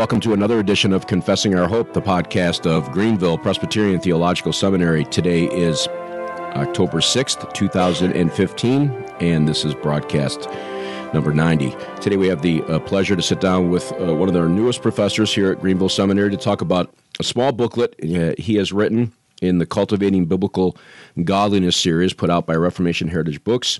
welcome to another edition of Confessing Our Hope, the podcast of Greenville Presbyterian Theological Seminary. Today is October 6th, 2015, and this is broadcast number 90. Today we have the uh, pleasure to sit down with uh, one of our newest professors here at Greenville Seminary to talk about a small booklet uh, he has written in the Cultivating Biblical Godliness series put out by Reformation Heritage Books.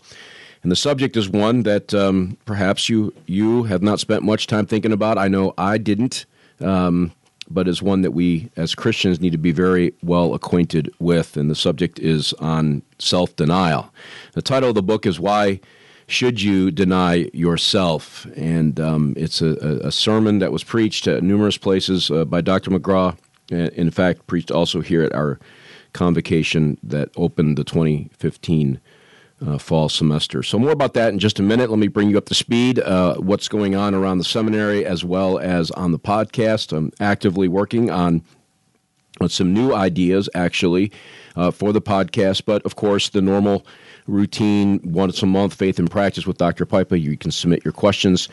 And the subject is one that um, perhaps you you have not spent much time thinking about. I know I didn't, um, but is one that we as Christians need to be very well acquainted with. And the subject is on self denial. The title of the book is Why Should You Deny Yourself? And um, it's a, a, sermon that was preached at numerous places uh, by Dr. McGraw. In fact, preached also here at our convocation that opened the 2015 uh, fall semester. So, more about that in just a minute. Let me bring you up to speed. Uh, what's going on around the seminary as well as on the podcast. I'm actively working on, some new ideas actually uh, for the podcast, but of course, the normal routine once a month faith and practice with Dr. Pipa. You can submit your questions.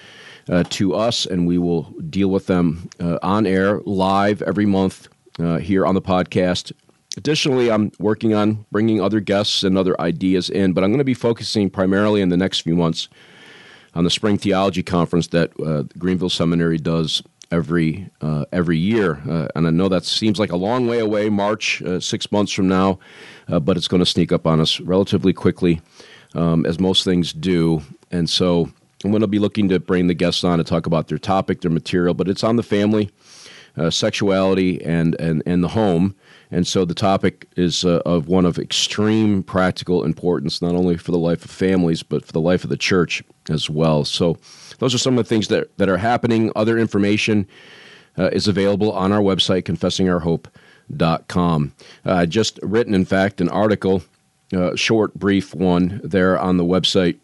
Uh, to us, and we will deal with them uh, on air live every month uh, here on the podcast Additionally, I'm working on bringing other guests and other ideas in, but I'm going to be focusing primarily in the next few months on the Spring Theology Conference that uh, Greenville Seminary does every uh, every year. Uh, and I know that seems like a long way away, March, uh, six months from now, uh, but it's going to sneak up on us relatively quickly, um, as most things do. And so I'm going to be looking to bring the guests on to talk about their topic, their material, but it's on the family, uh, sexuality, and, and, and the home. And so the topic is uh, of one of extreme practical importance, not only for the life of families, but for the life of the church as well. So those are some of the things that, that are happening. Other information uh, is available on our website, confessingourhope.com. Uh, just written, in fact, an article, uh, short, brief one there on the website,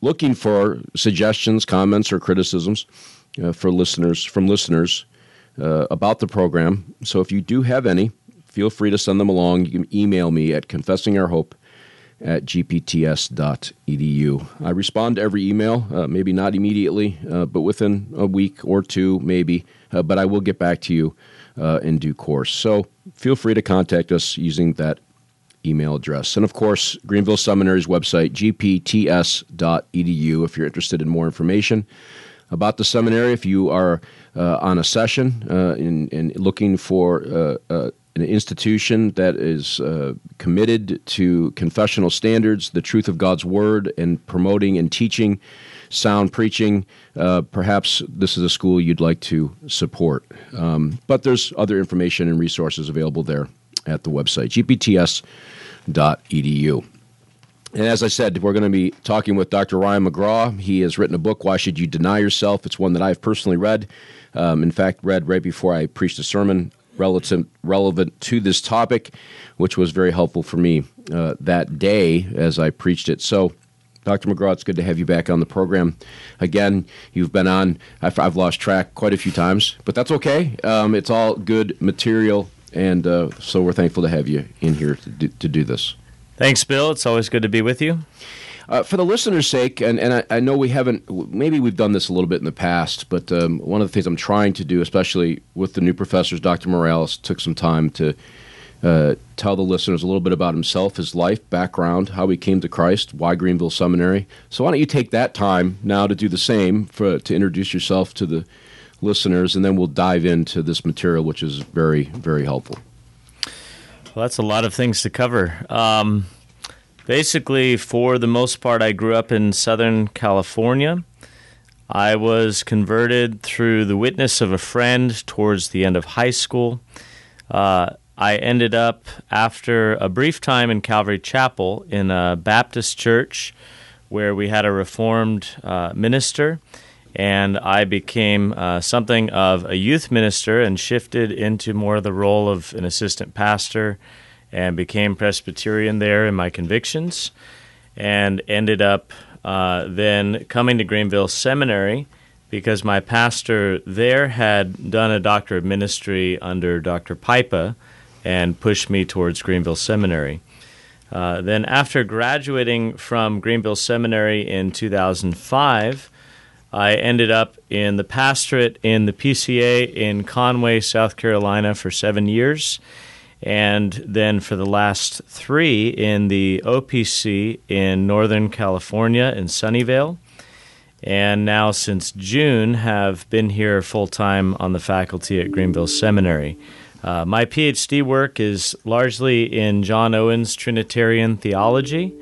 looking for suggestions, comments, or criticisms uh, for listeners from listeners uh, about the program. So if you do have any, feel free to send them along. You can email me at confessingourhope at gpts.edu. I respond to every email, uh, maybe not immediately, uh, but within a week or two, maybe. Uh, but I will get back to you uh, in due course. So feel free to contact us using that email address. And of course, Greenville Seminary's website, gpts.edu, if you're interested in more information about the seminary. If you are uh, on a session and, uh, looking for an institution that is uh, committed to confessional standards, the truth of God's word, and promoting and teaching sound preaching. Uh, perhaps this is a school you'd like to support. Um, but there's other information and resources available there at the website, gpts.edu. And as I said, we're going to be talking with Dr. Ryan McGraw. He has written a book, Why Should You Deny Yourself? It's one that I've personally read. Um, in fact, read right before I preached a sermon relative, relevant to this topic, which was very helpful for me uh, that day as I preached it. So, Dr. McGraw, it's good to have you back on the program. Again, you've been on, I've, I've lost track quite a few times, but that's okay. Um, it's all good material, and uh, so we're thankful to have you in here to do, to do this. Thanks, Bill. It's always good to be with you. Uh, for the listener's sake, and, and I, I, know we haven't, maybe we've done this a little bit in the past, but um, one of the things I'm trying to do, especially with the new professors, Dr. Morales took some time to uh, tell the listeners a little bit about himself, his life, background, how he came to Christ, why Greenville Seminary. So why don't you take that time now to do the same for to introduce yourself to the listeners, and then we'll dive into this material, which is very, very helpful. Well, that's a lot of things to cover. Um, Basically, for the most part, I grew up in Southern California. I was converted through the witness of a friend towards the end of high school. Uh, I ended up, after a brief time in Calvary Chapel, in a Baptist church where we had a Reformed uh, minister, and I became uh, something of a youth minister and shifted into more of the role of an assistant pastor and became Presbyterian there in my convictions, and ended up uh, then coming to Greenville Seminary because my pastor there had done a doctor of ministry under Dr. Pipa and pushed me towards Greenville Seminary. Uh, then, after graduating from Greenville Seminary in 2005, I ended up in the pastorate in the PCA in Conway, South Carolina for seven years. And then for the last three in the OPC in Northern California in Sunnyvale. And now, since June, have been here full time on the faculty at Greenville Seminary. Uh, my PhD work is largely in John Owen's Trinitarian theology.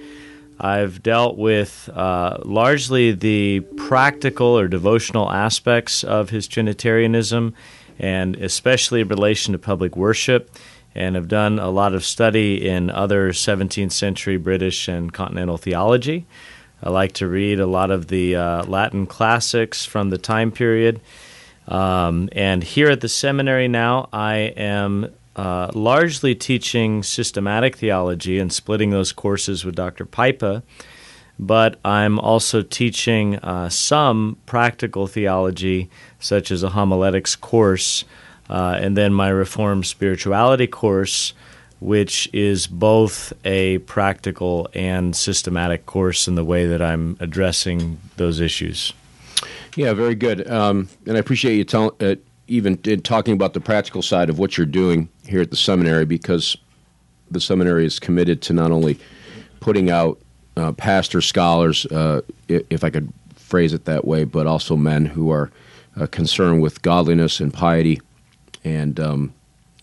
I've dealt with uh, largely the practical or devotional aspects of his Trinitarianism, and especially in relation to public worship, and have done a lot of study in other 17th century British and continental theology. I like to read a lot of the uh, Latin classics from the time period. Um, and here at the seminary now, I am uh, largely teaching systematic theology and splitting those courses with Dr. Pipa, but I'm also teaching uh, some practical theology, such as a homiletics course, uh, and then my Reformed spirituality course, which is both a practical and systematic course in the way that I'm addressing those issues. Yeah, very good. Um, and I appreciate you uh, even talking about the practical side of what you're doing here at the seminary, because the seminary is committed to not only putting out uh, pastor scholars, uh, if I could phrase it that way, but also men who are uh, concerned with godliness and piety. And um,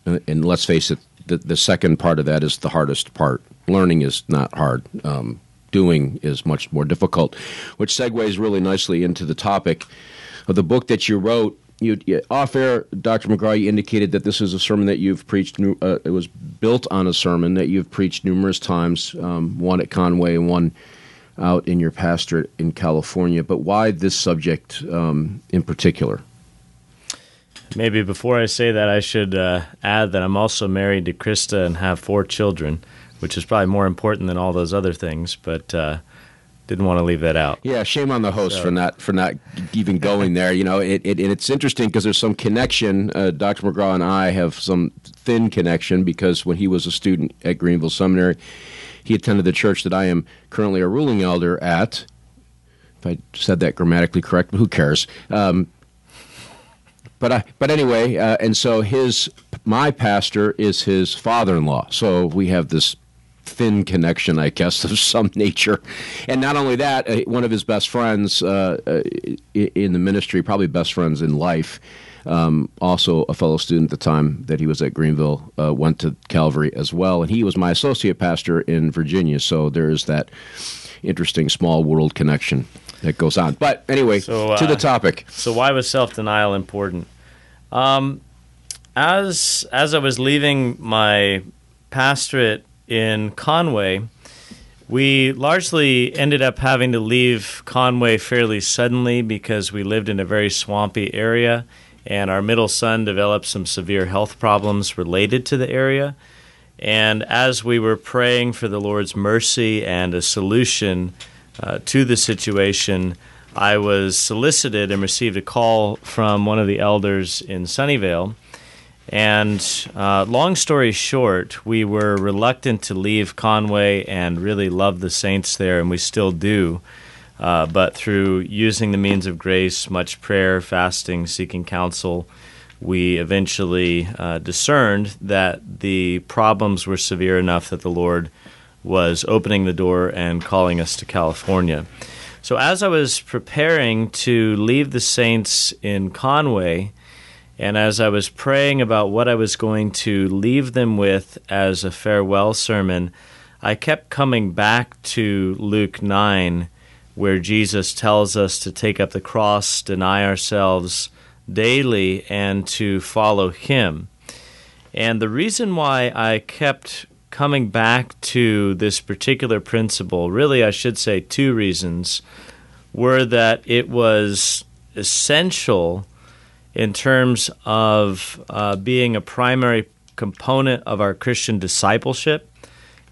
and let's face it, the, the second part of that is the hardest part. Learning is not hard. Um, doing is much more difficult, which segues really nicely into the topic of the book that you wrote. You, off air, Dr. McGraw, you indicated that this is a sermon that you've preached. Uh, it was built on a sermon that you've preached numerous times, um, one at Conway and one out in your pastorate in California. But why this subject um, in particular? Maybe before I say that, I should uh, add that I'm also married to Krista and have four children which is probably more important than all those other things, but uh, didn't want to leave that out. Yeah, shame on the host so. for not for not even going there. You know, it, it it's interesting because there's some connection. Uh, Dr. McGraw and I have some thin connection because when he was a student at Greenville Seminary, he attended the church that I am currently a ruling elder at. If I said that grammatically correct, who cares? Um, but I, but anyway, uh, and so his my pastor is his father-in-law. So we have this thin connection, I guess, of some nature. And not only that, uh, one of his best friends uh, uh in the ministry, probably best friends in life, um, also a fellow student at the time that he was at Greenville, uh, went to Calvary as well. And he was my associate pastor in Virginia. So there is that interesting small world connection that goes on. But anyway, so, to the uh, topic. So, why was self denial important? Um, as as I was leaving my pastorate in Conway, we largely ended up having to leave Conway fairly suddenly because we lived in a very swampy area, and our middle son developed some severe health problems related to the area. And as we were praying for the Lord's mercy and a solution uh, to the situation, I was solicited and received a call from one of the elders in Sunnyvale and uh, long story short, we were reluctant to leave Conway and really loved the saints there, and we still do. Uh, but through using the means of grace, much prayer, fasting, seeking counsel, we eventually uh, discerned that the problems were severe enough that the Lord was opening the door and calling us to California. So, as I was preparing to leave the saints in Conway, and as I was praying about what I was going to leave them with as a farewell sermon, I kept coming back to Luke 9, where Jesus tells us to take up the cross, deny ourselves daily, and to follow Him. And the reason why I kept coming back to this particular principle, really, I should say two reasons, were that it was essential in terms of uh, being a primary component of our Christian discipleship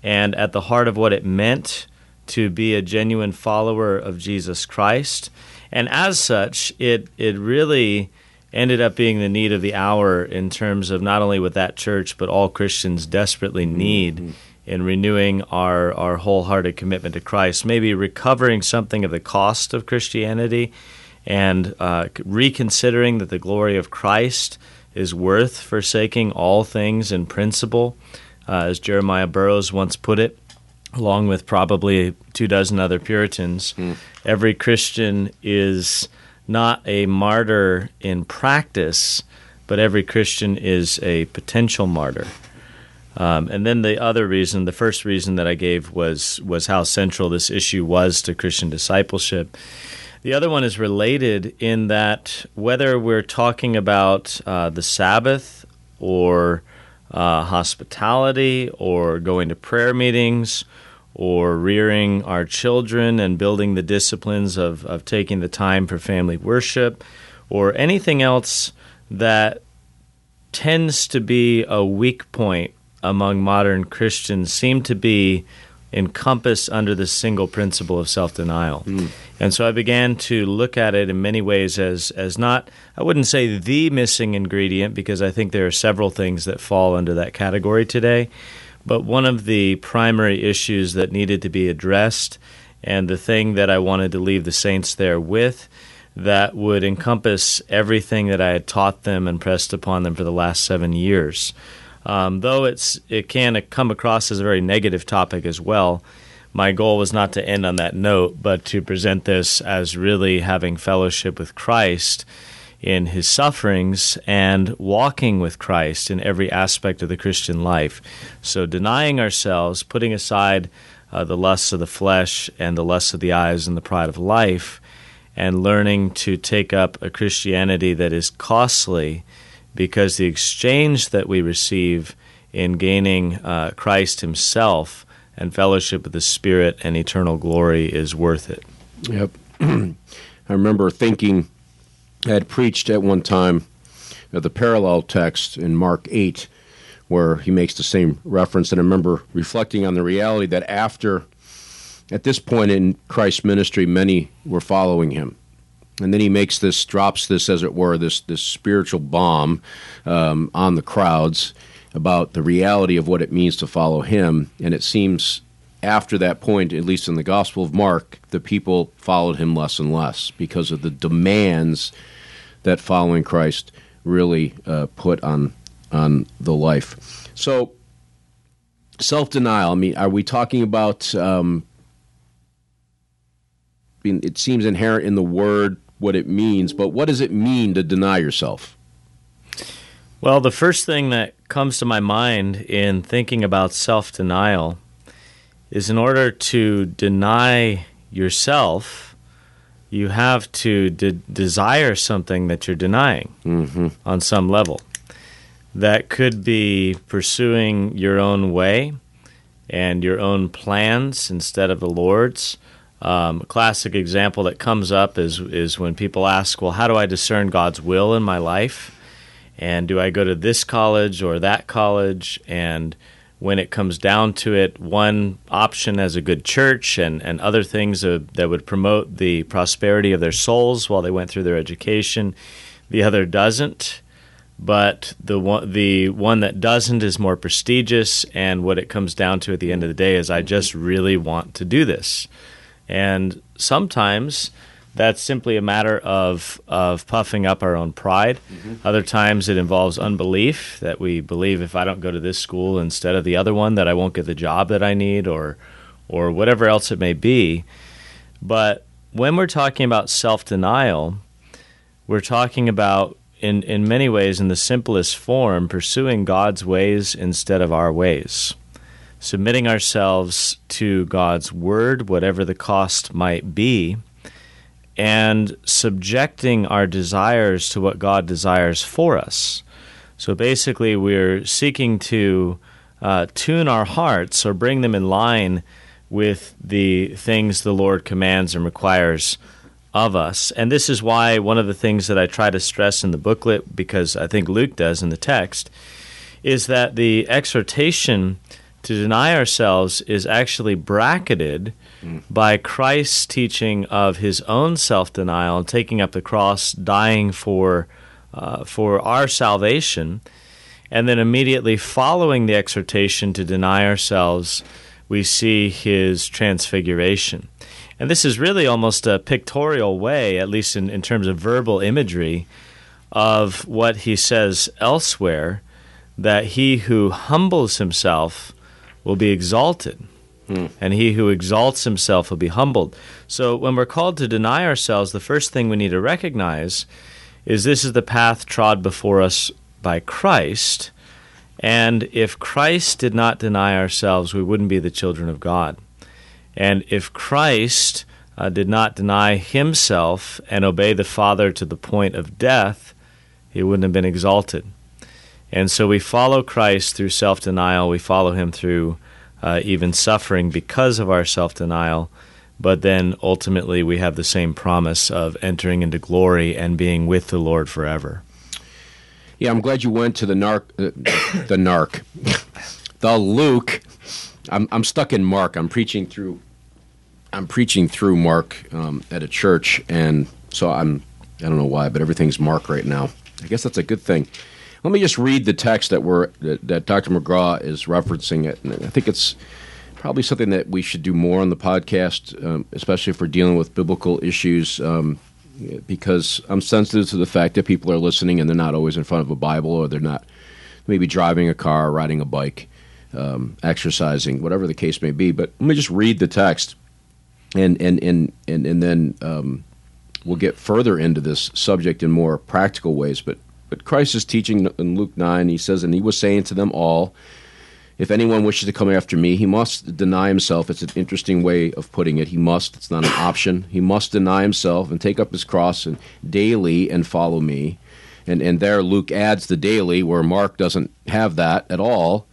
and at the heart of what it meant to be a genuine follower of Jesus Christ. And as such, it, it really ended up being the need of the hour in terms of not only what that church, but all Christians desperately need mm-hmm. in renewing our, our wholehearted commitment to Christ, maybe recovering something of the cost of Christianity and uh, reconsidering that the glory of Christ is worth forsaking all things in principle, uh, as Jeremiah Burroughs once put it, along with probably two dozen other Puritans. Mm. Every Christian is not a martyr in practice, but every Christian is a potential martyr. Um, and then the other reason, the first reason that I gave was was how central this issue was to Christian discipleship. The other one is related in that whether we're talking about uh, the Sabbath or uh, hospitality or going to prayer meetings or rearing our children and building the disciplines of, of taking the time for family worship or anything else that tends to be a weak point among modern Christians seem to be encompassed under the single principle of self denial. Mm. And so I began to look at it in many ways as, as not, I wouldn't say the missing ingredient, because I think there are several things that fall under that category today. But one of the primary issues that needed to be addressed, and the thing that I wanted to leave the saints there with, that would encompass everything that I had taught them and pressed upon them for the last seven years. Um, though it's it can come across as a very negative topic as well my goal was not to end on that note, but to present this as really having fellowship with Christ in his sufferings and walking with Christ in every aspect of the Christian life. So, denying ourselves, putting aside uh, the lusts of the flesh and the lusts of the eyes and the pride of life, and learning to take up a Christianity that is costly because the exchange that we receive in gaining uh, Christ Himself and fellowship with the Spirit and eternal glory is worth it. Yep. I remember thinking, I had preached at one time the parallel text in Mark 8, where he makes the same reference. And I remember reflecting on the reality that after, at this point in Christ's ministry, many were following him. And then he makes this, drops this, as it were, this, this spiritual bomb um, on the crowds about the reality of what it means to follow him. And it seems after that point, at least in the Gospel of Mark, the people followed him less and less because of the demands that following Christ really uh, put on on the life. So, self denial. I mean, are we talking about? Um, it seems inherent in the word what it means, but what does it mean to deny yourself? Well, the first thing that comes to my mind in thinking about self denial is in order to deny yourself, you have to de- desire something that you're denying mm-hmm. on some level. That could be pursuing your own way and your own plans instead of the Lord's. Um, a classic example that comes up is is when people ask, "Well, how do I discern God's will in my life?" and do I go to this college or that college? And when it comes down to it, one option has a good church and, and other things that would promote the prosperity of their souls while they went through their education. The other doesn't, but the one, the one that doesn't is more prestigious. And what it comes down to at the end of the day is I just really want to do this. And sometimes that's simply a matter of of puffing up our own pride. Mm-hmm. Other times it involves unbelief that we believe if I don't go to this school instead of the other one that I won't get the job that I need or or whatever else it may be. But when we're talking about self-denial, we're talking about in in many ways in the simplest form pursuing God's ways instead of our ways. Submitting ourselves to God's word whatever the cost might be and subjecting our desires to what God desires for us. So basically, we're seeking to uh, tune our hearts or bring them in line with the things the Lord commands and requires of us. And this is why one of the things that I try to stress in the booklet, because I think Luke does in the text, is that the exhortation to deny ourselves is actually bracketed mm. by Christ's teaching of his own self denial, and taking up the cross, dying for, uh, for our salvation. And then immediately following the exhortation to deny ourselves, we see his transfiguration. And this is really almost a pictorial way, at least in, in terms of verbal imagery, of what he says elsewhere that he who humbles himself will be exalted. Hmm. And he who exalts himself will be humbled. So, when we're called to deny ourselves, the first thing we need to recognize is this is the path trod before us by Christ. And if Christ did not deny ourselves, we wouldn't be the children of God. And if Christ uh, did not deny himself and obey the Father to the point of death, he wouldn't have been exalted. And so we follow Christ through self denial. We follow him through uh, even suffering because of our self denial. But then ultimately we have the same promise of entering into glory and being with the Lord forever. Yeah, I'm glad you went to the narc, uh, the narc, the Luke. I'm I'm stuck in Mark. I'm preaching through. I'm preaching through Mark um, at a church, and so I'm. I don't know why, but everything's Mark right now. I guess that's a good thing. Let me just read the text that we're that, that Dr. McGraw is referencing it, and I think it's probably something that we should do more on the podcast, um, especially if we're dealing with biblical issues. Um, because I'm sensitive to the fact that people are listening and they're not always in front of a Bible or they're not maybe driving a car, riding a bike, um, exercising, whatever the case may be. But let me just read the text, and and and and, and then um, we'll get further into this subject in more practical ways. But but Christ is teaching in Luke 9, he says, And he was saying to them all, If anyone wishes to come after me, he must deny himself. It's an interesting way of putting it. He must, it's not an option. He must deny himself and take up his cross and daily and follow me. And, and there Luke adds the daily, where Mark doesn't have that at all.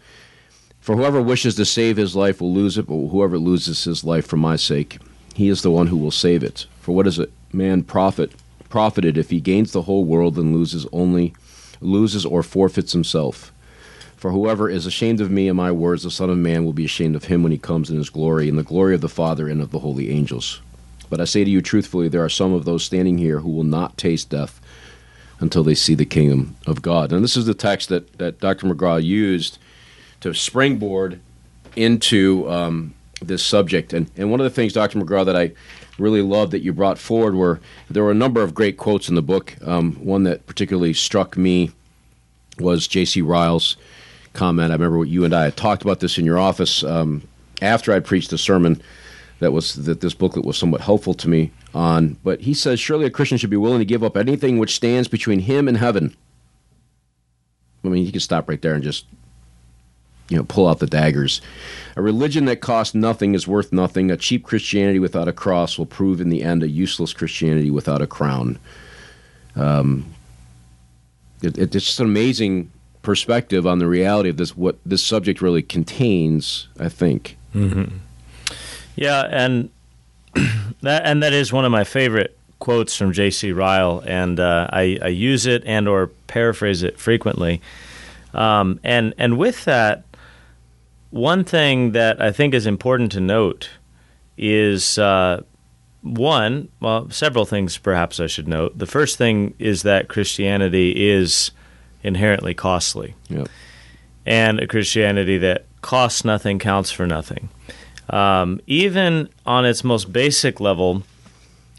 For whoever wishes to save his life will lose it, but whoever loses his life for my sake, he is the one who will save it. For what is a man profit profited if he gains the whole world and loses only loses or forfeits himself. For whoever is ashamed of me and my words, the Son of Man will be ashamed of him when he comes in his glory, and the glory of the Father and of the holy angels. But I say to you truthfully, there are some of those standing here who will not taste death until they see the kingdom of God. And this is the text that, that Dr. McGraw used to springboard into um, this subject. And, and one of the things, Dr. McGraw, that I really loved that you brought forward were there were a number of great quotes in the book. Um, one that particularly struck me was J.C. Ryle's comment. I remember what you and I had talked about this in your office um, after I preached a sermon that was that this booklet was somewhat helpful to me on. But he says surely a Christian should be willing to give up anything which stands between him and heaven. I mean, you can stop right there and just you know pull out the daggers. A religion that costs nothing is worth nothing. A cheap Christianity without a cross will prove in the end a useless Christianity without a crown. Um, it, it's just an amazing perspective on the reality of this what this subject really contains. I think. Mm-hmm. Yeah, and that and that is one of my favorite quotes from J.C. Ryle, and uh, I, I, use it and or paraphrase it frequently. Um, and and with that, one thing that I think is important to note is uh, one, well, several things perhaps I should note. The first thing is that Christianity is inherently costly. Yep. And a Christianity that costs nothing counts for nothing. Um, even on its most basic level,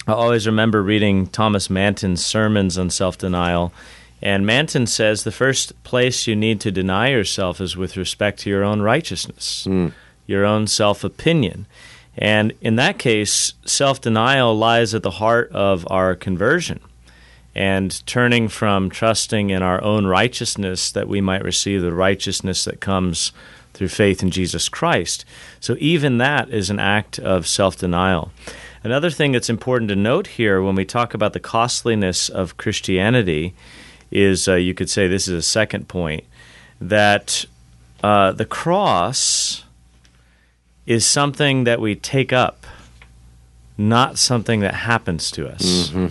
I always remember reading Thomas Manton's sermons on self denial and Manton says the first place you need to deny yourself is with respect to your own righteousness, mm. your own self opinion. And in that case, self denial lies at the heart of our conversion and turning from trusting in our own righteousness that we might receive the righteousness that comes through faith in Jesus Christ. So, even that is an act of self denial. Another thing that's important to note here when we talk about the costliness of Christianity is uh, you could say this is a second point that uh, the cross is something that we take up, not something that happens to us. Mm-hmm.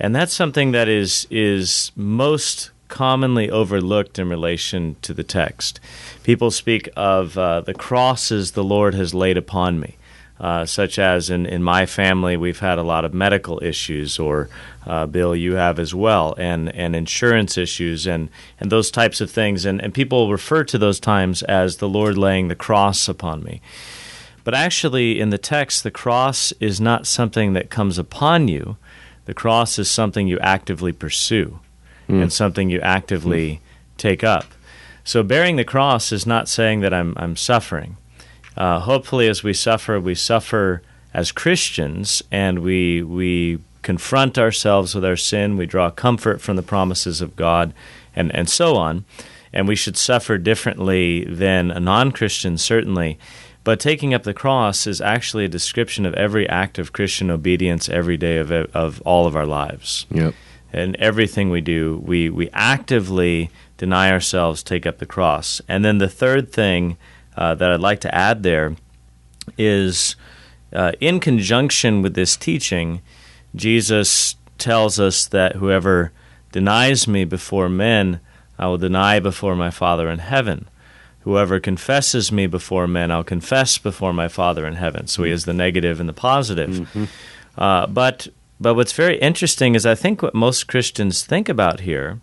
And that's something that is is most commonly overlooked in relation to the text. People speak of uh, the crosses the Lord has laid upon me. Uh, such as in, in my family, we've had a lot of medical issues, or uh, Bill, you have as well, and, and insurance issues, and, and those types of things. And, and people refer to those times as the Lord laying the cross upon me. But actually, in the text, the cross is not something that comes upon you. The cross is something you actively pursue Mm. and something you actively take up. So, bearing the cross is not saying that I'm, I'm suffering. Uh, hopefully, as we suffer, we suffer as Christians and we, we confront ourselves with our sin, we draw comfort from the promises of God, and, and so on. And we should suffer differently than a non Christian, certainly. But taking up the cross is actually a description of every act of Christian obedience every day of, of all of our lives. Yep. And everything we do, we, we actively deny ourselves, take up the cross. And then the third thing uh, that I'd like to add there is uh, in conjunction with this teaching, Jesus tells us that whoever denies me before men, I will deny before my Father in heaven. Whoever confesses me before men, I'll confess before my Father in heaven. So he has the negative and the positive. Uh, but but what's very interesting is I think what most Christians think about here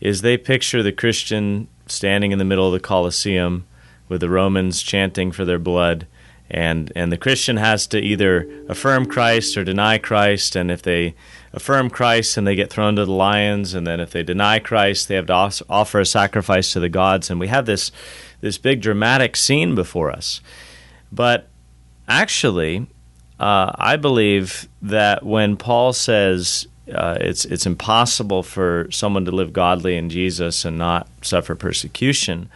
is they picture the Christian standing in the middle of the Colosseum with the Romans chanting for their blood. And, and the Christian has to either affirm Christ or deny Christ. And if they affirm Christ, then they get thrown to the lions. And then if they deny Christ, they have to offer a sacrifice to the gods. And we have this, this big dramatic scene before us. But actually, uh, I believe that when Paul says uh, it's it's impossible for someone to live godly in Jesus and not suffer persecution,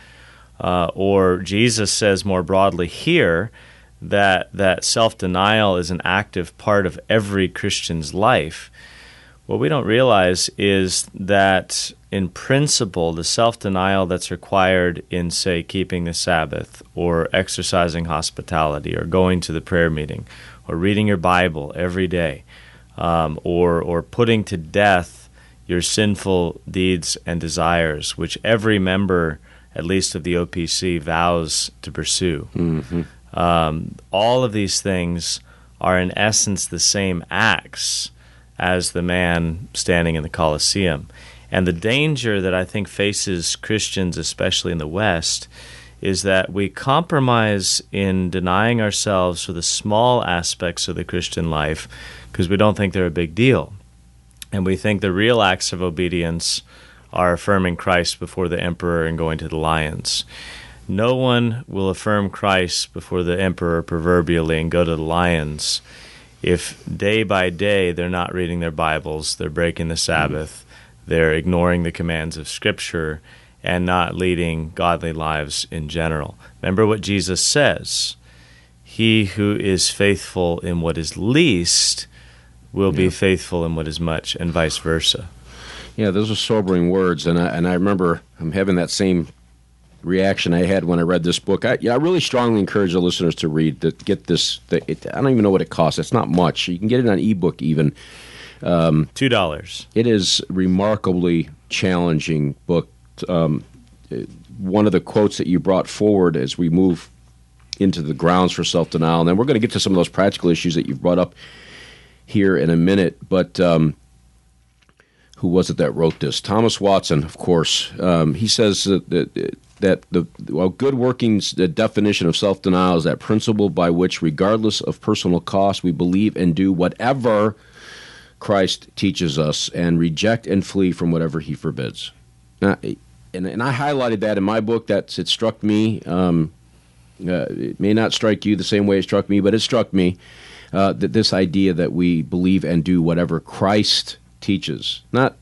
uh, or Jesus says more broadly here that that self denial is an active part of every Christian's life. What we don't realize is that, in principle, the self denial that's required in, say, keeping the Sabbath, or exercising hospitality, or going to the prayer meeting, or reading your Bible every day, um, or, or putting to death your sinful deeds and desires, which every member, at least of the OPC, vows to pursue. Mm-hmm. Um, all of these things are, in essence, the same acts as the man standing in the Colosseum. And the danger that I think faces Christians, especially in the West, is that we compromise in denying ourselves for the small aspects of the Christian life because we don't think they're a big deal. And we think the real acts of obedience are affirming Christ before the emperor and going to the lions. No one will affirm Christ before the emperor proverbially and go to the lions if day by day they're not reading their Bibles, they're breaking the Sabbath, they're ignoring the commands of Scripture, and not leading godly lives in general. Remember what Jesus says He who is faithful in what is least will be faithful in what is much, and vice versa. Yeah, those are sobering words, and I, and I remember I'm having that same reaction I had when I read this book. I, yeah, I really strongly encourage the listeners to read to get this. The, it, I don't even know what it costs. It's not much. You can get it on ebook even. Two dollars. It is remarkably challenging book. Um, one of the quotes that you brought forward as we move into the grounds for self denial, and then we're going to get to some of those practical issues that you've brought up here in a minute. But um, who was it that wrote this? Thomas Watson, of course. Um, he says that, that, that the well, good working the definition of self denial is that principle by which, regardless of personal cost, we believe and do whatever Christ teaches us and reject and flee from whatever he forbids. Now, and, and I highlighted that in my book. That's it struck me. Um, uh, it may not strike you the same way it struck me, but it struck me uh, that this idea that we believe and do whatever Christ teaches, not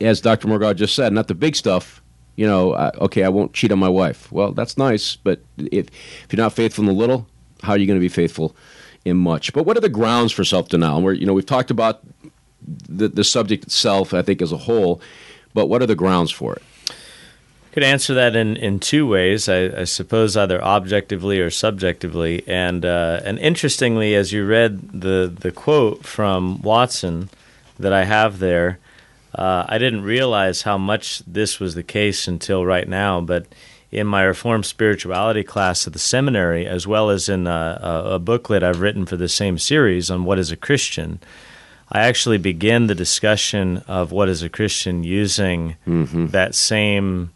as Dr. Morgaw just said, not the big stuff. You know, okay, I won't cheat on my wife. Well, that's nice, but if if you're not faithful in the little, how are you going to be faithful in much? But what are the grounds for self denial? Where you know we've talked about the the subject itself, I think as a whole, but what are the grounds for it? Could answer that in, in two ways, I, I suppose, either objectively or subjectively. And uh, and interestingly, as you read the the quote from Watson that I have there, uh, I didn't realize how much this was the case until right now. But in my Reformed Spirituality class at the seminary, as well as in a, a, a booklet I've written for the same series on what is a Christian, I actually begin the discussion of what is a Christian using that same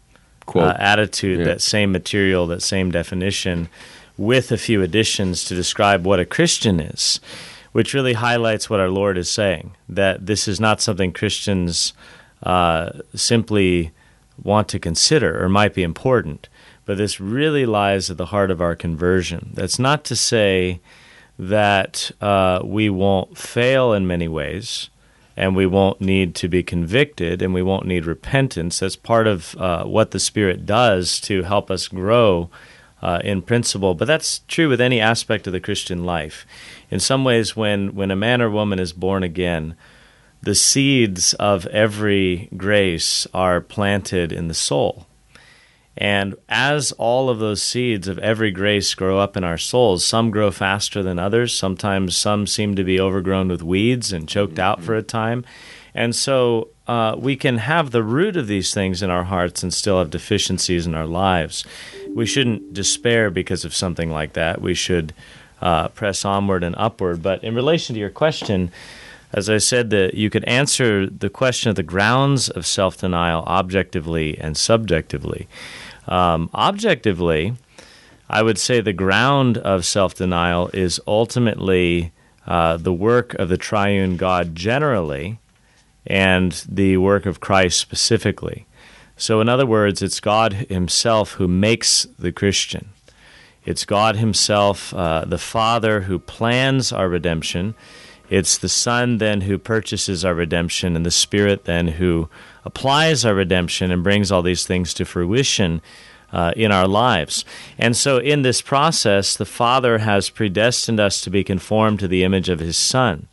Quote. uh, attitude, Yeah. that same material, that same definition, with a few additions to describe what a Christian is, which really highlights what our Lord is saying that this is not something Christians uh, simply want to consider or might be important, but this really lies at the heart of our conversion. That's not to say that uh, we won't fail in many ways and we won't need to be convicted and we won't need repentance. That's part of uh, what the Spirit does to help us grow uh, in principle. But that's true with any aspect of the Christian life. In some ways, when, when a man or woman is born again, the seeds of every grace are planted in the soul. And as all of those seeds of every grace grow up in our souls, some grow faster than others. Sometimes some seem to be overgrown with weeds and choked mm-hmm. out for a time. And so uh, we can have the root of these things in our hearts and still have deficiencies in our lives. We shouldn't despair because of something like that. We should uh, press onward and upward. But in relation to your question, as I said, that you could answer the question of the grounds of self denial objectively and subjectively. Um, objectively, I would say the ground of self denial is ultimately uh, the work of the triune God generally and the work of Christ specifically. So, in other words, it's God Himself who makes the Christian. It's God Himself, uh, the Father, who plans our redemption. It's the Son then who purchases our redemption, and the Spirit then who applies our redemption and brings all these things to fruition uh, in our lives. And so, in this process, the Father has predestined us to be conformed to the image of His Son.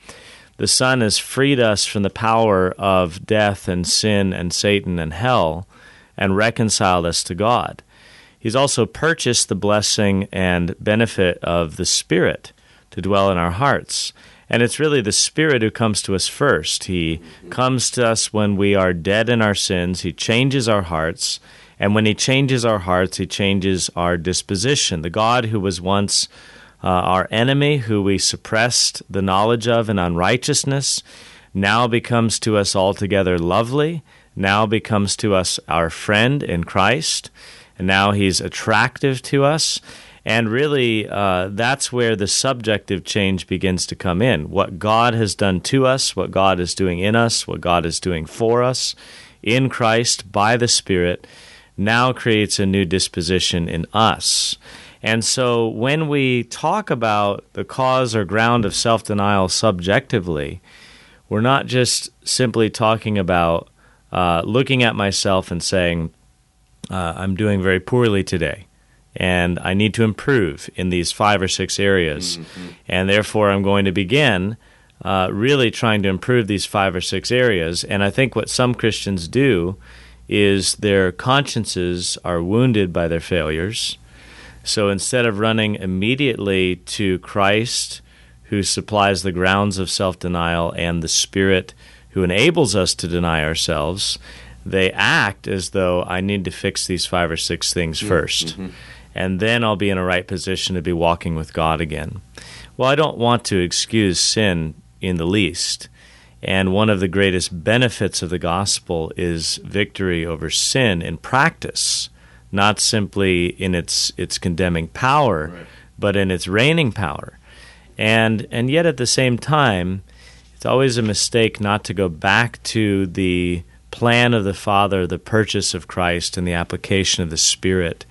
The Son has freed us from the power of death and sin and Satan and hell and reconciled us to God. He's also purchased the blessing and benefit of the Spirit to dwell in our hearts. And it's really the Spirit who comes to us first. He comes to us when we are dead in our sins. He changes our hearts. And when He changes our hearts, He changes our disposition. The God who was once uh, our enemy, who we suppressed the knowledge of in unrighteousness, now becomes to us altogether lovely, now becomes to us our friend in Christ, and now He's attractive to us. And really, uh, that's where the subjective change begins to come in. What God has done to us, what God is doing in us, what God is doing for us in Christ by the Spirit, now creates a new disposition in us. And so when we talk about the cause or ground of self denial subjectively, we're not just simply talking about uh, looking at myself and saying, uh, I'm doing very poorly today and I need to improve in these five or six areas. Mm-hmm. And therefore, I'm going to begin uh, really trying to improve these five or six areas. And I think what some Christians do is their consciences are wounded by their failures. So instead of running immediately to Christ, who supplies the grounds of self denial, and the Spirit who enables us to deny ourselves, they act as though I need to fix these five or six things 1st mm-hmm and then I'll be in a right position to be walking with God again. Well, I don't want to excuse sin in the least. And one of the greatest benefits of the gospel is victory over sin in practice, not simply in its its condemning power, right. but in its reigning power. And and yet at the same time, it's always a mistake not to go back to the plan of the Father, the purchase of Christ, and the application of the Spirit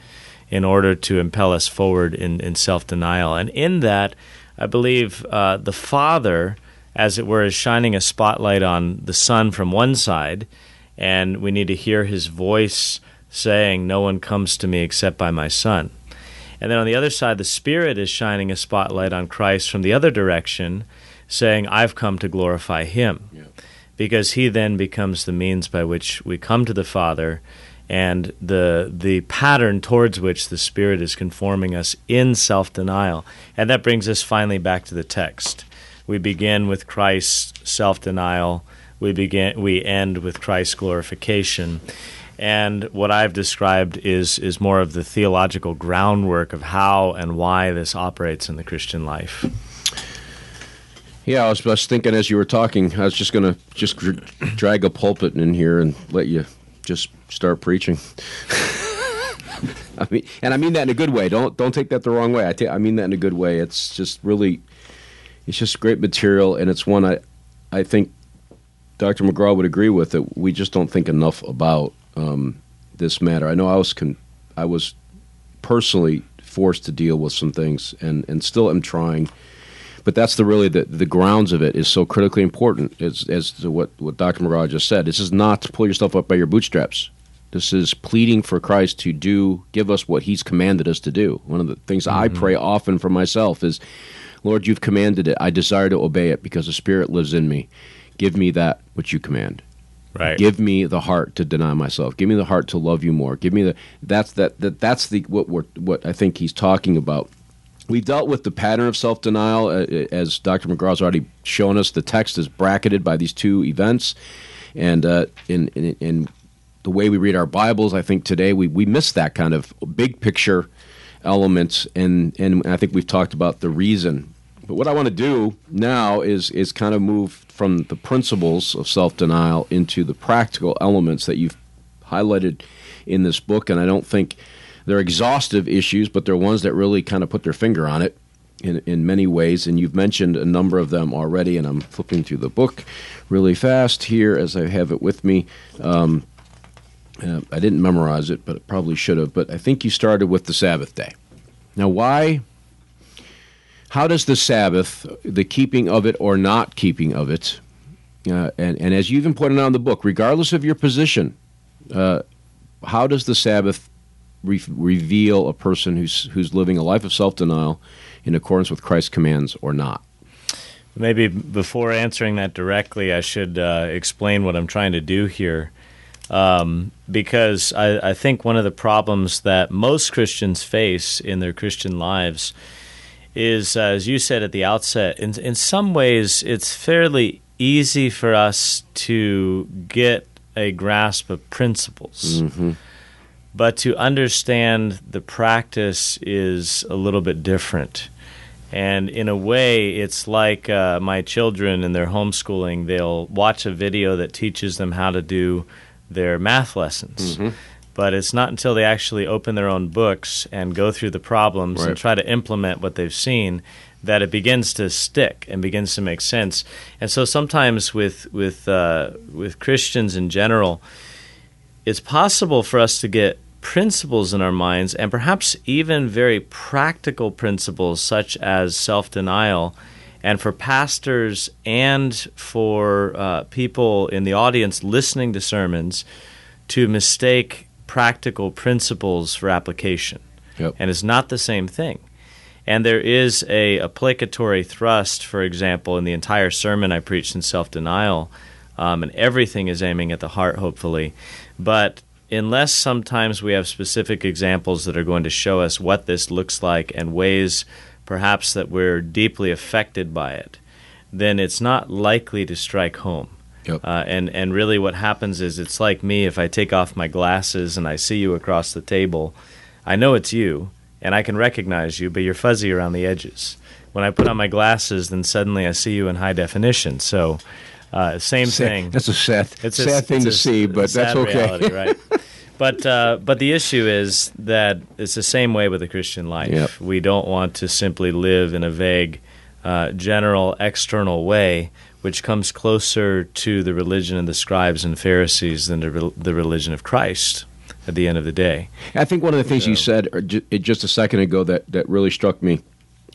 in order to impel us forward in, in self denial. And in that, I believe uh, the Father, as it were, is shining a spotlight on the Son from one side, and we need to hear his voice saying, No one comes to me except by my Son. And then on the other side, the Spirit is shining a spotlight on Christ from the other direction, saying, I've come to glorify him. Yeah. Because he then becomes the means by which we come to the Father and the the pattern towards which the spirit is conforming us in self-denial. And that brings us finally back to the text. We begin with Christ's self-denial. We begin we end with Christ's glorification. And what I've described is is more of the theological groundwork of how and why this operates in the Christian life yeah, I was, just thinking as you were talking, I was just going to just drag a pulpit in here and let you just start preaching. I mean, and I mean that in a good way. Don't don't take that the wrong way. I I mean that in a good way. It's just really, it's just great material, and it's one I, I think, Dr. McGraw would agree with that. We just don't think enough about um, this matter. I know I was con- I was personally forced to deal with some things, and and still am trying. But that's the really the, the grounds of it is so critically important as as to what what Dr. McGraw just said. This is not to pull yourself up by your bootstraps. This is pleading for Christ to do, give us what He's commanded us to do. One of the things I mm-hmm. pray often for myself is, Lord, you've commanded it. I desire to obey it because the Spirit lives in me. Give me that which you command. Right. Give me the heart to deny myself. Give me the heart to love you more. Give me the that's that, that that's the what we're, what I think he's talking about. We dealt with the pattern of self denial uh, as Dr. McGraw's already shown us. The text is bracketed by these two events, and uh, in, in in the way we read our Bibles, I think today we we miss that kind of big picture elements, and and I think we've talked about the reason. But what I want to do now is is kind of move from the principles of self denial into the practical elements that you've highlighted in this book, and I don't think they're exhaustive issues, but they're ones that really kind of put their finger on it in, in many ways. And you've mentioned a number of them already, and I'm flipping through the book really fast here as I have it with me. Um, uh, I didn't memorize it, but probably should have. But I think you started with the Sabbath day. Now, why? How does the Sabbath, the keeping of it or not keeping of it, uh, and, and as you even pointed out in the book, regardless of your position, uh, how does the Sabbath re- reveal a person who's who's living a life of self denial in accordance with Christ's commands or not? Maybe before answering that directly, I should uh, explain what I'm trying to do here. Um, because I, I, think one of the problems that most Christians face in their Christian lives is, uh, as you said at the outset, in, in some ways it's fairly easy for us to get a grasp of principles. Mm-hmm. But to understand the practice is a little bit different. And in a way, it's like uh, my children in their homeschooling. They'll watch a video that teaches them how to do their math lessons. Mm-hmm. But it's not until they actually open their own books and go through the problems Right. and try to implement what they've seen that it begins to stick and begins to make sense. And so sometimes with with uh, with Christians in general, it's possible for us to get principles in our minds and perhaps even very practical principles such as self-denial. And for pastors and for uh, people in the audience listening to sermons to mistake practical principles for application. Yep. and it's not the same thing. And there is a applicatory thrust for example in the entire sermon i preached in self-denial. Um, and everything is aiming at the heart hopefully. But unless sometimes we have specific examples that are going to show us what this looks like and ways perhaps that we're deeply affected by it, then it's not likely to strike home. Yep. Uh, and and really, what happens is it's like me. If I take off my glasses and I see you across the table, I know it's you, and I can recognize you, but you're fuzzy around the edges. When I put on my glasses, then suddenly I see you in high definition. So, uh, same Sad- thing. That's a sad, It's a- sad thing it's to a see, but that's okay. reality, right? But uh, but the issue is that it's the same way with the Christian life. Yep. We don't want to simply live in a vague, uh, general, external way, which comes closer to the religion of the scribes and Pharisees than the, the religion of Christ. At the end of the day, I think one of the things you said uh, just a second ago that, that really struck me,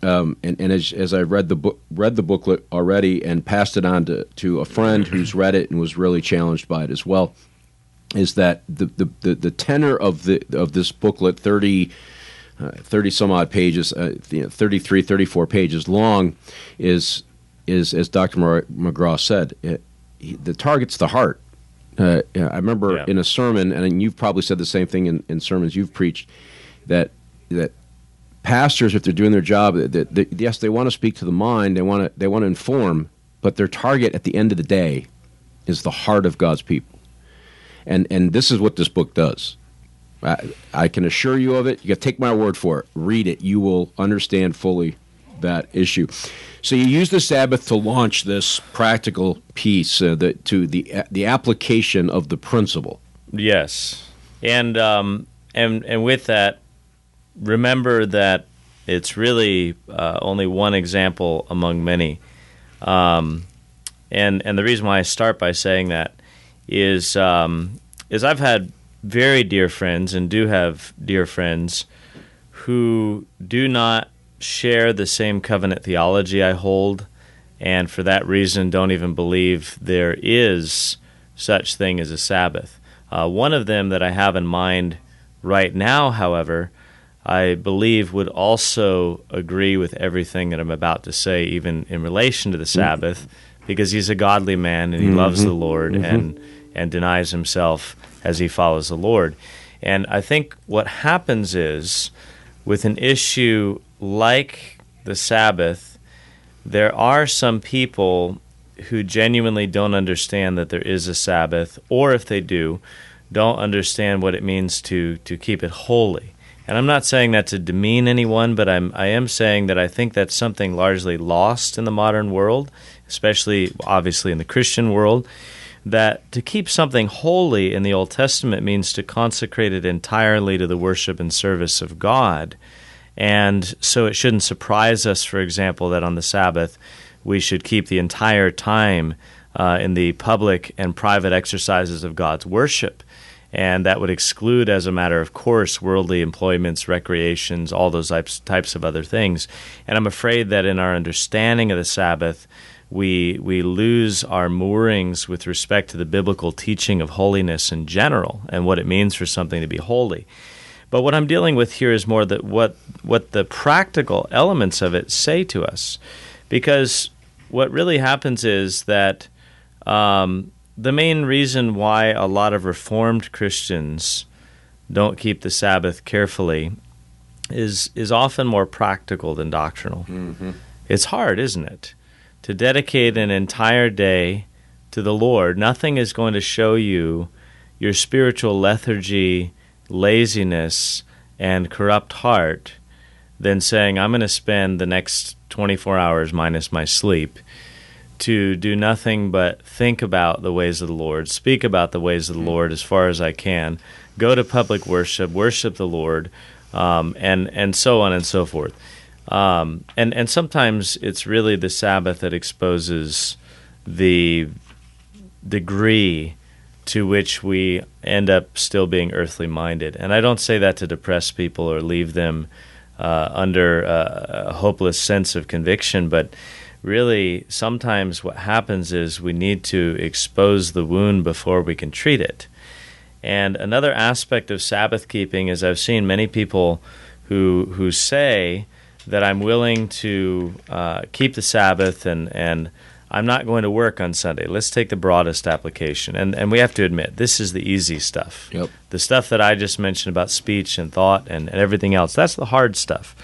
um, and, and as, as I read the book, read the booklet already and passed it on to, to a friend who's read it and was really challenged by it as well, is that the, the, the, the tenor of the of this booklet, 30, uh, 30 some odd pages, uh, you know, 33, 34 pages long, is is as Dr. Mar- McGraw said, it, he, the target's the heart. Uh, I remember Yeah. in a sermon, and you've probably said the same thing in, in sermons you've preached, that that pastors, if they're doing their job, yes, they want to speak to the mind, they want to they want to inform, but their target at the end of the day is the heart of God's people, and and this is what this book does. I, I can assure you of it. You got to take my word for it. Read it. You will understand fully that issue. So you use the Sabbath to launch this practical piece uh, the, to the the application of the principle. yes, and um, and and with that, remember that it's really uh, only one example among many. Um, and and the reason why I start by saying that is um, is I've had very dear friends and do have dear friends who do not share the same covenant theology I hold, and for that reason don't even believe there is such thing as a Sabbath. Uh, one of them that I have in mind right now, however, I believe would also agree with everything that I'm about to say, even in relation to the Sabbath, because he's a godly man and he mm-hmm. loves the Lord mm-hmm. and and denies himself as he follows the Lord. And I think what happens is with an issue like the Sabbath, there are some people who genuinely don't understand that there is a Sabbath, or if they do, don't understand what it means to, to keep it holy. And I'm not saying that to demean anyone, but I'm I am saying that I think that's something largely lost in the modern world, especially obviously in the Christian world. That to keep something holy in the Old Testament means to consecrate it entirely to the worship and service of God. And so it shouldn't surprise us, for example, that on the Sabbath we should keep the entire time uh, in the public and private exercises of God's worship and that would exclude, as a matter of course, worldly employments, recreations, all those types, types of other things. And I'm afraid that in our understanding of the Sabbath, we we lose our moorings with respect to the biblical teaching of holiness in general and what it means for something to be holy. But what I'm dealing with here is more that what what the practical elements of it say to us, because what really happens is that um, the main reason why a lot of Reformed Christians don't keep the Sabbath carefully is is often more practical than doctrinal. Mm-hmm. It's hard, isn't it, to dedicate an entire day to the Lord. Nothing is going to show you your spiritual lethargy, laziness, and corrupt heart than saying, I'm going to spend the next 24 hours minus my sleep to do nothing but think about the ways of the Lord, speak about the ways of the Lord as far as I can, go to public worship, worship the Lord, um, and and so on and so forth. Um, and and sometimes it's really the Sabbath that exposes the degree to which we end up still being earthly minded. And I don't say that to depress people or leave them uh, under a, a hopeless sense of conviction, but really sometimes what happens is we need to expose the wound before we can treat it. And another aspect of Sabbath keeping is I've seen many people who who say that I'm willing to uh, keep the Sabbath and and I'm not going to work on Sunday. Let's take the broadest application. And and we have to admit, this is the easy stuff. Yep. The stuff that I just mentioned about speech and thought and, and everything else, that's the hard stuff.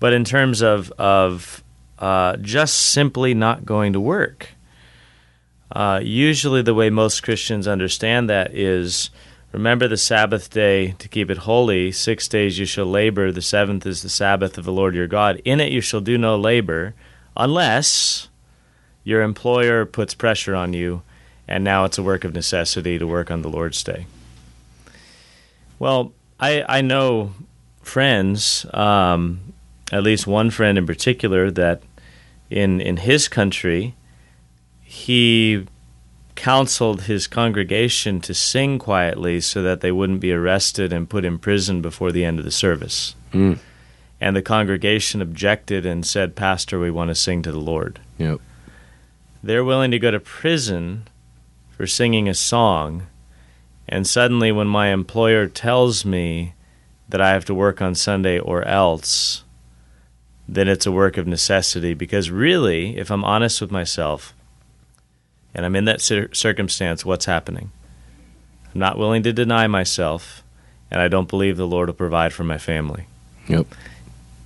But in terms of, of uh, just simply not going to work. Uh, usually, the way most Christians understand that is remember the Sabbath day to keep it holy. Six days you shall labor, the seventh is the Sabbath of the Lord your God. In it you shall do no labor unless your employer puts pressure on you, and now it's a work of necessity to work on the Lord's day. Well, I, I know friends, um, at least one friend in particular, that in in his country, he counseled his congregation to sing quietly so that they wouldn't be arrested and put in prison before the end of the service. Mm. And the congregation objected and said, "Pastor, we want to sing to the Lord." Yep. They're willing to go to prison for singing a song, and suddenly when my employer tells me that I have to work on Sunday or else, then it's a work of necessity. Because really, if I'm honest with myself and I'm in that circumstance, what's happening? I'm not willing to deny myself, and I don't believe the Lord will provide for my family. Yep.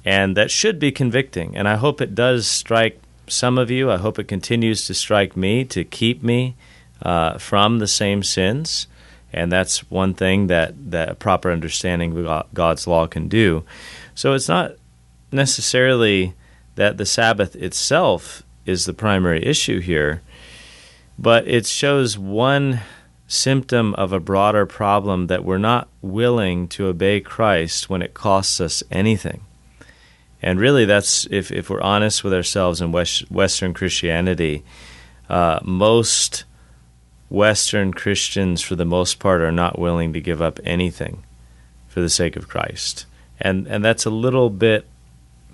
And that should be convicting. And I hope it does strike some of you. I hope it continues to strike me to keep me uh, from the same sins. And that's one thing that, that a proper understanding of God's law can do. So it's not necessarily that the Sabbath itself is the primary issue here, but it shows one symptom of a broader problem that we're not willing to obey Christ when it costs us anything. And really, that's if, if we're honest with ourselves in West, Western Christianity, uh, most Western Christians, for the most part, are not willing to give up anything for the sake of Christ. And, and that's a little bit,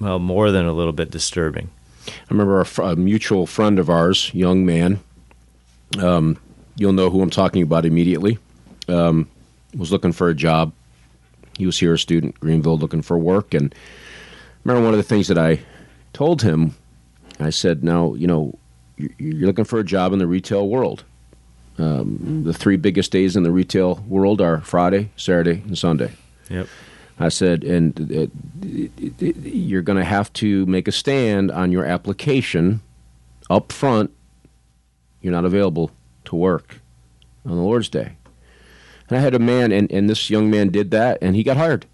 well, more than a little bit disturbing. I remember a, a mutual friend of ours, young man, um, you'll know who I'm talking about immediately, um, was looking for a job. He was here a student, Greenville, looking for work. And I remember one of the things that I told him, I said, now, you know, you're looking for a job in the retail world. Um, the three biggest days in the retail world are Friday, Saturday, and Sunday. Yep. I said, and it, you're going to have to make a stand on your application up front. You're not available to work on the Lord's Day. And I had a man, and, and this young man did that, and he got hired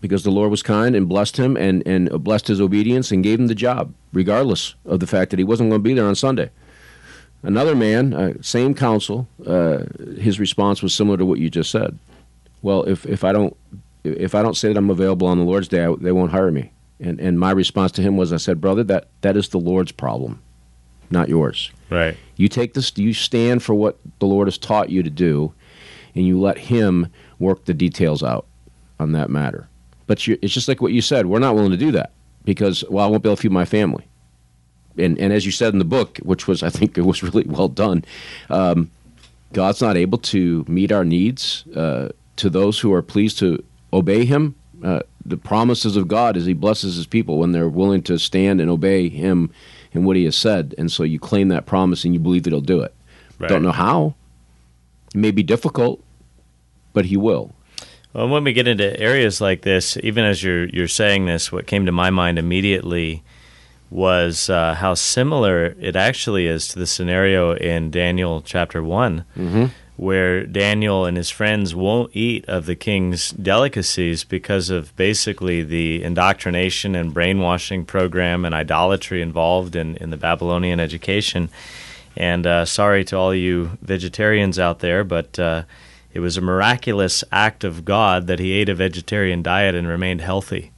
because the Lord was kind and blessed him and, and blessed his obedience and gave him the job, regardless of the fact that he wasn't going to be there on Sunday. Another man, uh, same counsel, uh, his response was similar to what you just said. Well, if, if I don't if I don't say that I'm available on the Lord's Day, I, they won't hire me. And and my response to him was, I said, brother, that that is the Lord's problem, not yours. Right. You take this. You stand for what the Lord has taught you to do, and you let Him work the details out on that matter. But you, it's just like what you said. We're not willing to do that because well, I won't be able to feed my family. And and as you said in the book, which was I think it was really well done, um, God's not able to meet our needs uh, to those who are pleased to obey Him. Uh, the promises of God is He blesses His people when they're willing to stand and obey Him and what He has said. And so you claim that promise and you believe that He'll do it. Right. Don't know how. It may be difficult, but He will. Well, when we get into areas like this, even as you're you're saying this, what came to my mind immediately was uh, how similar it actually is to the scenario in Daniel chapter one, Mm-hmm. Where Daniel and his friends won't eat of the king's delicacies because of basically the indoctrination and brainwashing program and idolatry involved in, in the Babylonian education. And uh, sorry to all you vegetarians out there, but uh, it was a miraculous act of God that he ate a vegetarian diet and remained healthy.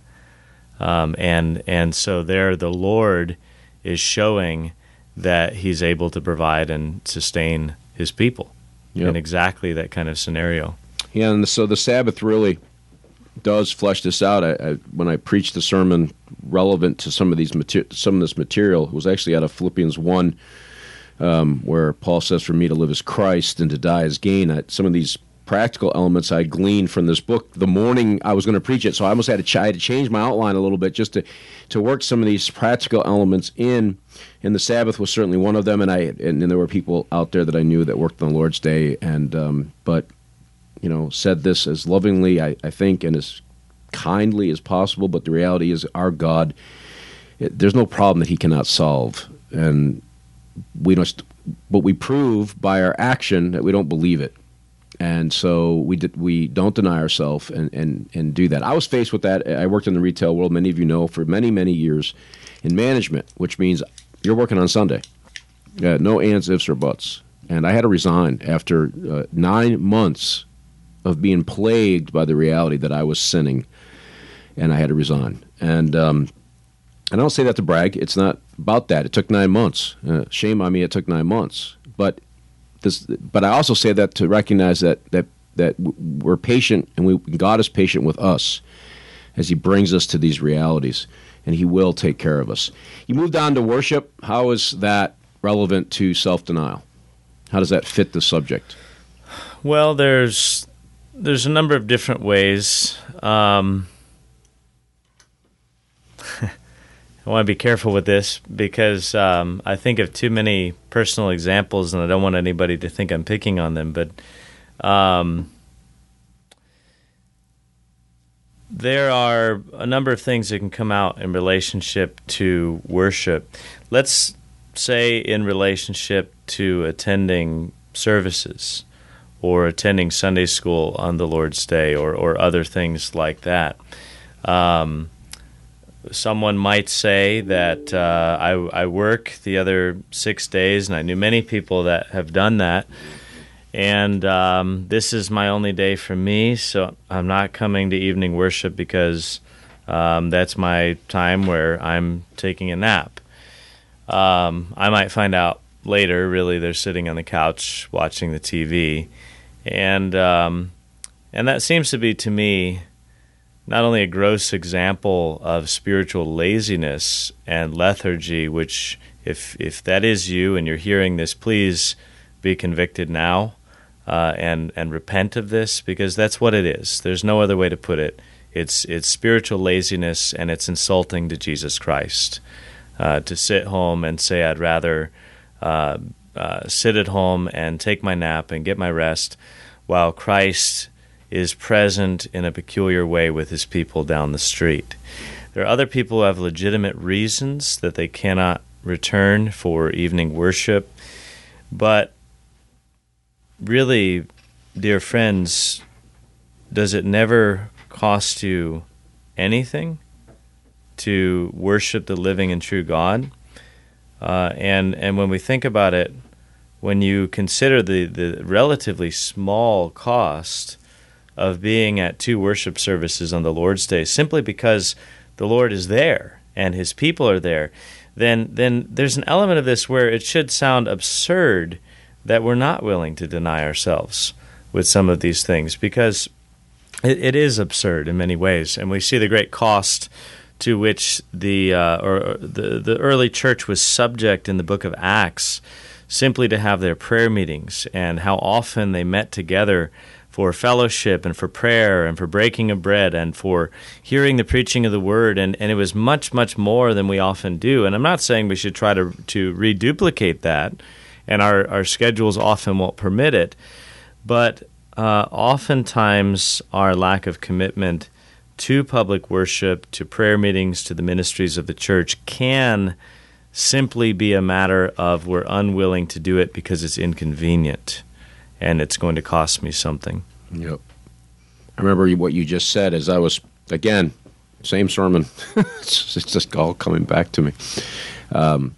Um, and and so there, the Lord is showing that He's able to provide and sustain His people Yep. in exactly that kind of scenario. Yeah, and so the Sabbath really does flesh this out. I, I, when I preached the sermon relevant to some of these mater- some of this material, it was actually out of Philippians one, um, where Paul says, "For me to live is Christ, and to die is gain." I, some of these practical elements I gleaned from this book the morning I was going to preach it, so I almost had to, ch- I had to change my outline a little bit just to to work some of these practical elements in. And the Sabbath was certainly one of them, and I and, and there were people out there that I knew that worked on the Lord's Day, and um, but you know, said this as lovingly, I, I think, and as kindly as possible. But the reality is, our God, it, there's no problem that He cannot solve, and we must. But we prove by our action that we don't believe it, and so we did, we don't deny ourselves and, and and do that. I was faced with that. I worked in the retail world. Many of you know for many many years in management, which means you're working on Sunday. Uh, no ands, ifs, or buts. And I had to resign after uh, nine months of being plagued by the reality that I was sinning, and I had to resign. And um, and I don't say that to brag. It's not about that. It took nine months. Uh, shame on me. It took nine months. But this. But I also say that to recognize that that that we're patient, and we God is patient with us as He brings us to these realities, and He will take care of us. You moved on to worship. How is that relevant to self denial? How does that fit the subject? Well, there's there's a number of different ways. Um, I want to be careful with this because um, I think of too many personal examples, and I don't want anybody to think I'm picking on them. But um, there are a number of things that can come out in relationship to worship. Let's say in relationship to attending services or attending Sunday school on the Lord's Day or, or other things like that. Um, someone might say that uh, I, I work the other six days, and I knew many people that have done that. And um, this is my only day for me, so I'm not coming to evening worship because um, that's my time where I'm taking a nap. Um, I might find out later, really, they're sitting on the couch watching the TV. And, um, and that seems to be, to me, not only a gross example of spiritual laziness and lethargy, which, if, if that is you and you're hearing this, please be convicted now uh, and, and repent of this because that's what it is. There's no other way to put it. It's, it's spiritual laziness and it's insulting to Jesus Christ. Uh, to sit home and say, I'd rather uh, uh, sit at home and take my nap and get my rest while Christ is present in a peculiar way with his people down the street. There are other people who have legitimate reasons that they cannot return for evening worship, but really, dear friends, does it never cost you anything to worship the living and true God? Uh, and and when we think about it, when you consider the, the relatively small cost of being at two worship services on the Lord's Day simply because the Lord is there and his people are there, then then there's an element of this where it should sound absurd that we're not willing to deny ourselves with some of these things because it, it is absurd in many ways, and we see the great cost to which the uh, or the the early church was subject in the book of Acts simply to have their prayer meetings and how often they met together for fellowship and for prayer and for breaking of bread and for hearing the preaching of the word. And, and it was much much more than we often do. And i'm not saying we should try to to reduplicate that and our, our schedules often won't permit it but uh, oftentimes our lack of commitment to public worship, to prayer meetings, to the ministries of the church can simply be a matter of we're unwilling to do it because it's inconvenient and it's going to cost me something. Yep. I remember what you just said as I was, again, same sermon. it's just all coming back to me. Um,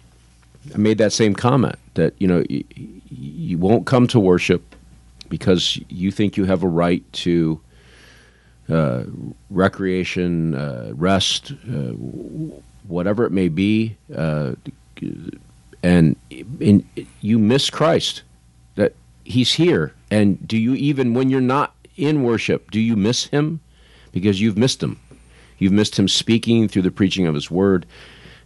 made that same comment that, you know, you, you won't come to worship because you think you have a right to uh, recreation, uh, rest, uh, whatever it may be, uh, and in, you miss Christ. That He's here, and do you even when you're not in worship, do you miss Him? Because you've missed Him. You've missed Him speaking through the preaching of His Word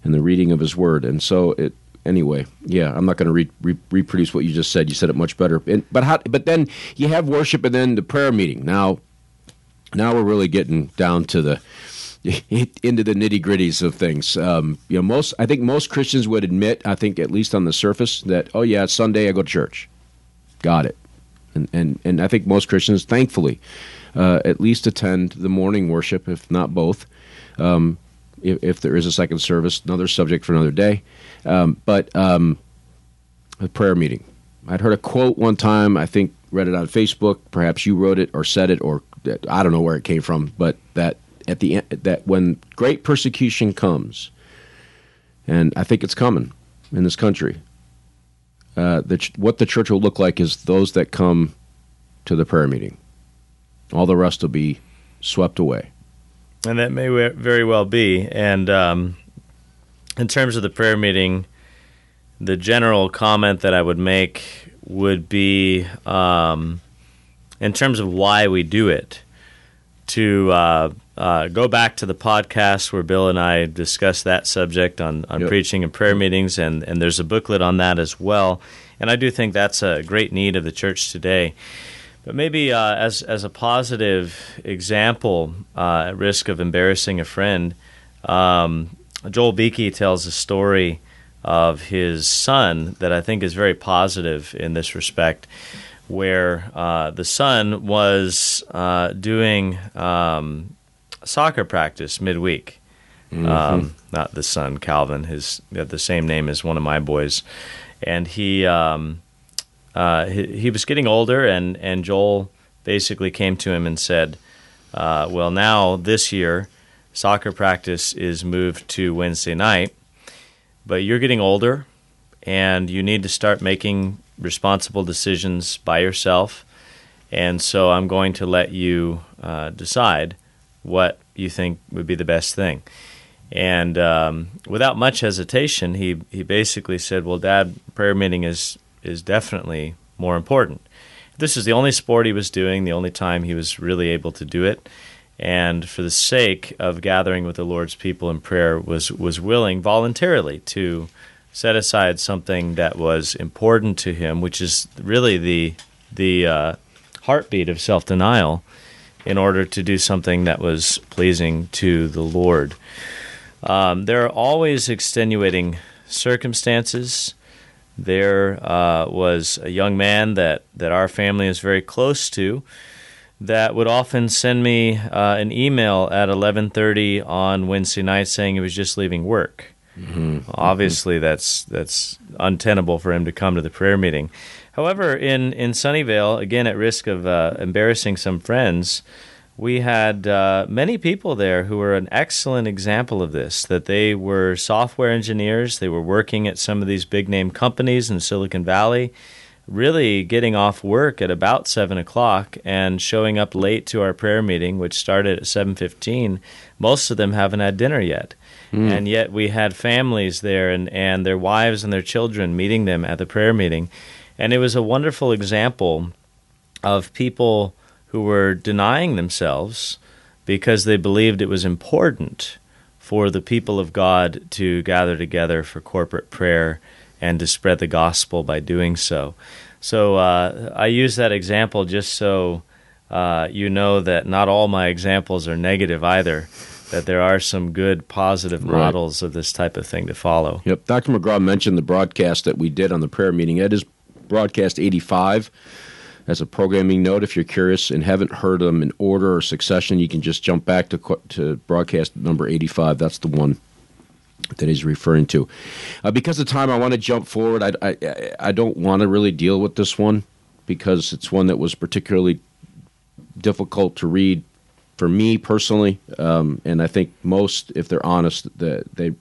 and the reading of His Word, and so it anyway, yeah, I'm not going to re- re- reproduce what you just said. You said it much better. And, but how? But then you have worship and then the prayer meeting. Now, now we're really getting down to the into the nitty gritties of things. Um, you know, most I think most Christians would admit, I think at least on the surface, that oh yeah, Sunday I go to church. Got it. And and and I think most Christians, thankfully, uh, at least attend the morning worship, if not both. Um, if, if, there is a second service, another subject for another day. Um, but um, a prayer meeting. I'd heard a quote one time. I think read it on Facebook. Perhaps you wrote it or said it, or I don't know where it came from. But that at the end, that when great persecution comes, and I think it's coming in this country, uh, the, what the church will look like is those that come to the prayer meeting. All the rest will be swept away. And that may very well be. And um, in terms of the prayer meeting, the general comment that I would make would be um, in terms of why we do it. To uh, uh, go back to the podcast where Bill and I discussed that subject on, on yep. preaching and prayer meetings, and, and there's a booklet on that as well. And I do think that's a great need of the church today. But maybe uh, as as a positive example, uh, at risk of embarrassing a friend, um, Joel Beeke tells a story of his son that I think is very positive in this respect, where uh, the son was uh, doing um, soccer practice midweek. Mm-hmm. Um, not the son, Calvin. His the same name as one of my boys, and he um, uh, he, he, was getting older, and, and Joel basically came to him and said, uh, Well, now this year, soccer practice is moved to Wednesday night, but you're getting older, and you need to start making responsible decisions by yourself. And so I'm going to let you uh, decide what you think would be the best thing. And um, without much hesitation, he, he basically said, Well, Dad, prayer meeting is, is definitely more important. This is the only sport he was doing, the only time he was really able to do it. And for the sake of gathering with the Lord's people in prayer, was, was willing voluntarily to set aside something that was important to him, which is really the, the uh, heartbeat of self denial, in order to do something that was pleasing to the Lord. Um, there are always extenuating circumstances. There uh, was a young man that, that our family is very close to that would often send me uh, an email at 11:30 on Wednesday night saying he was just leaving work. Mm-hmm. Obviously, mm-hmm. that's that's untenable for him to come to the prayer meeting. However, in in Sunnyvale, again at risk of uh, embarrassing some friends, we had uh, many people there who were an excellent example of this. That they were software engineers, they were working at some of these big name companies in Silicon Valley, really getting off work at about seven o'clock and showing up late to our prayer meeting, which started at seven fifteen. Most of them haven't had dinner yet. Mm. And yet we had families there and, and their wives and their children meeting them at the prayer meeting. And it was a wonderful example of people who were denying themselves because they believed it was important for the people of God to gather together for corporate prayer and to spread the gospel by doing so. So uh, I use that example just so uh, you know that not all my examples are negative either. That there are some good, positive right. models of this type of thing to follow. Yep. Dr. McGraw mentioned the broadcast that we did on the prayer meeting. It is broadcast 85 as a programming note, if you're curious and haven't heard them in order or succession, you can just jump back to to broadcast number 85. That's the one that he's referring to. Uh, because of time, I want to jump forward. I, I, I don't want to really deal with this one because it's one that was particularly difficult to read for me personally, um, and I think most, if they're honest, that they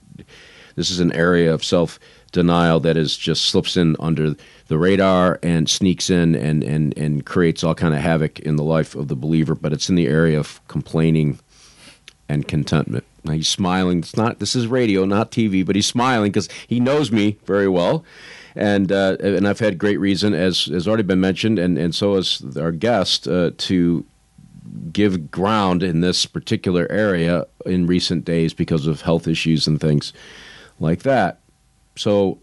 this is an area of self denial that is just slips in under the radar and sneaks in and, and, and creates all kind of havoc in the life of the believer. But it's in the area of complaining and contentment. Now he's smiling. It's not. This is radio, not TV, but he's smiling because he knows me very well, and uh, and I've had great reason, as has already been mentioned, and and so has our guest, uh, to give ground in this particular area in recent days because of health issues and things like that. So,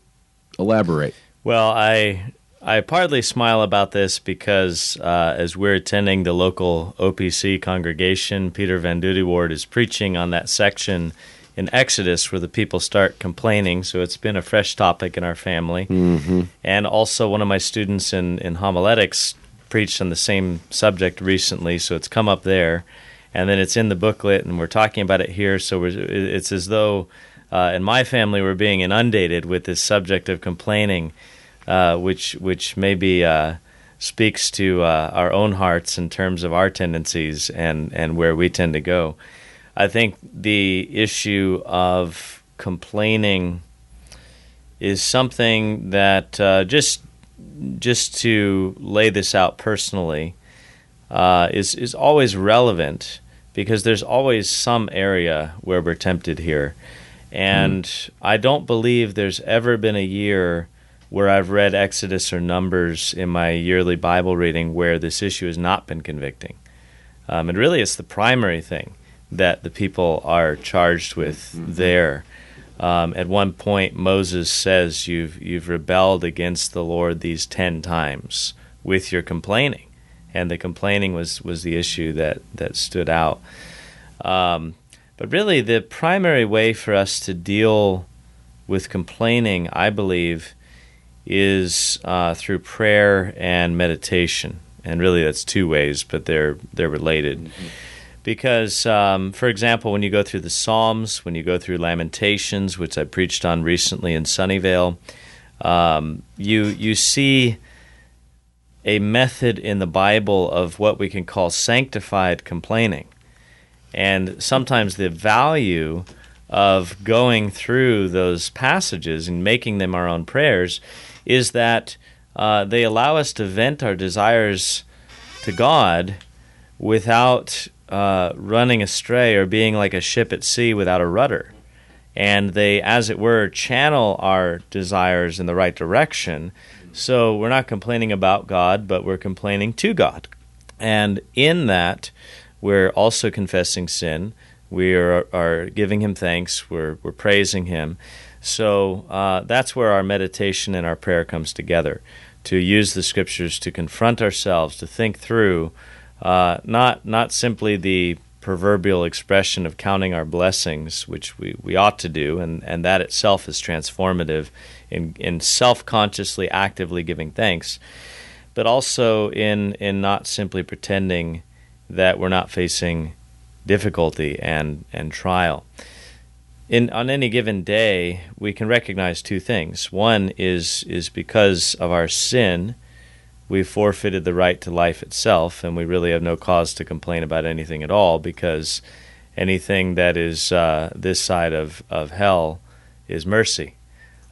elaborate. Well, I I partly smile about this because uh, as we're attending the local OPC congregation, Peter Van Dudy is preaching on that section in Exodus where the people start complaining. So it's been a fresh topic in our family. Mm-hmm. And also, one of my students in, in homiletics preached on the same subject recently, so it's come up there. And then it's in the booklet, and we're talking about it here. So it's as though uh, in my family we're being inundated with this subject of complaining uh, which which maybe uh, speaks to uh, our own hearts in terms of our tendencies and and where we tend to go. I think the issue of complaining is something that uh, just just to lay this out personally uh, is is always relevant because there's always some area where we're tempted here. And mm. I don't believe there's ever been a year where I've read Exodus or Numbers in my yearly Bible reading where this issue has not been convicting. Um, and really, it's the primary thing that the people are charged with mm-hmm. there. Um, at one point, Moses says, "You've you've rebelled against the Lord these ten times with your complaining," and the complaining was was the issue that that stood out. Um, but really, the primary way for us to deal with complaining, I believe, is uh, through prayer and meditation, and really that's two ways, but they're they're related. Mm-hmm. Because, um, for example, when you go through the Psalms, when you go through Lamentations, which I preached on recently in Sunnyvale, um, you you see a method in the Bible of what we can call sanctified complaining, and sometimes the value of going through those passages and making them our own prayers is that uh, they allow us to vent our desires to God without uh, running astray or being like a ship at sea without a rudder. And they, as it were, channel our desires in the right direction. So we're not complaining about God, but we're complaining to God. And in that, we're also confessing sin. We are, are giving Him thanks. We're, we're praising Him. So uh, that's where our meditation and our prayer comes together to use the scriptures to confront ourselves, to think through uh, not not simply the proverbial expression of counting our blessings, which we, we ought to do, and, and that itself is transformative in, in self consciously, actively giving thanks, but also in, in not simply pretending that we're not facing difficulty and, and trial. In, on any given day, we can recognize two things. One is, is because of our sin we've forfeited the right to life itself, and we really have no cause to complain about anything at all because anything that is uh, this side of, of hell is mercy.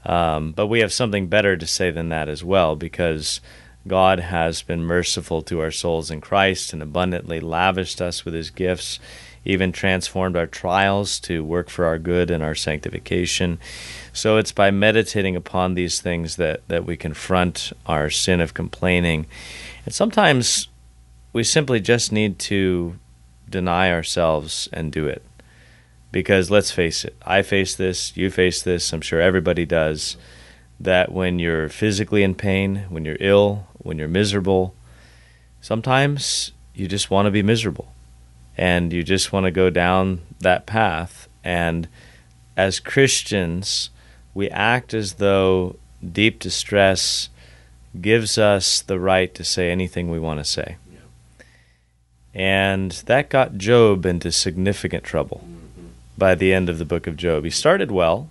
Um, but we have something better to say than that as well because God has been merciful to our souls in Christ and abundantly lavished us with his gifts, even transformed our trials to work for our good and our sanctification. So it's by meditating upon these things that, that we confront our sin of complaining. And sometimes we simply just need to deny ourselves and do it. Because let's face it, I face this, you face this, I'm sure everybody does. That when you're physically in pain, when you're ill, when you're miserable, sometimes you just want to be miserable. And you just want to go down that path. And as Christians, we act as though deep distress gives us the right to say anything we want to say. And that got Job into significant trouble mm-hmm. by the end of the book of Job. He started well,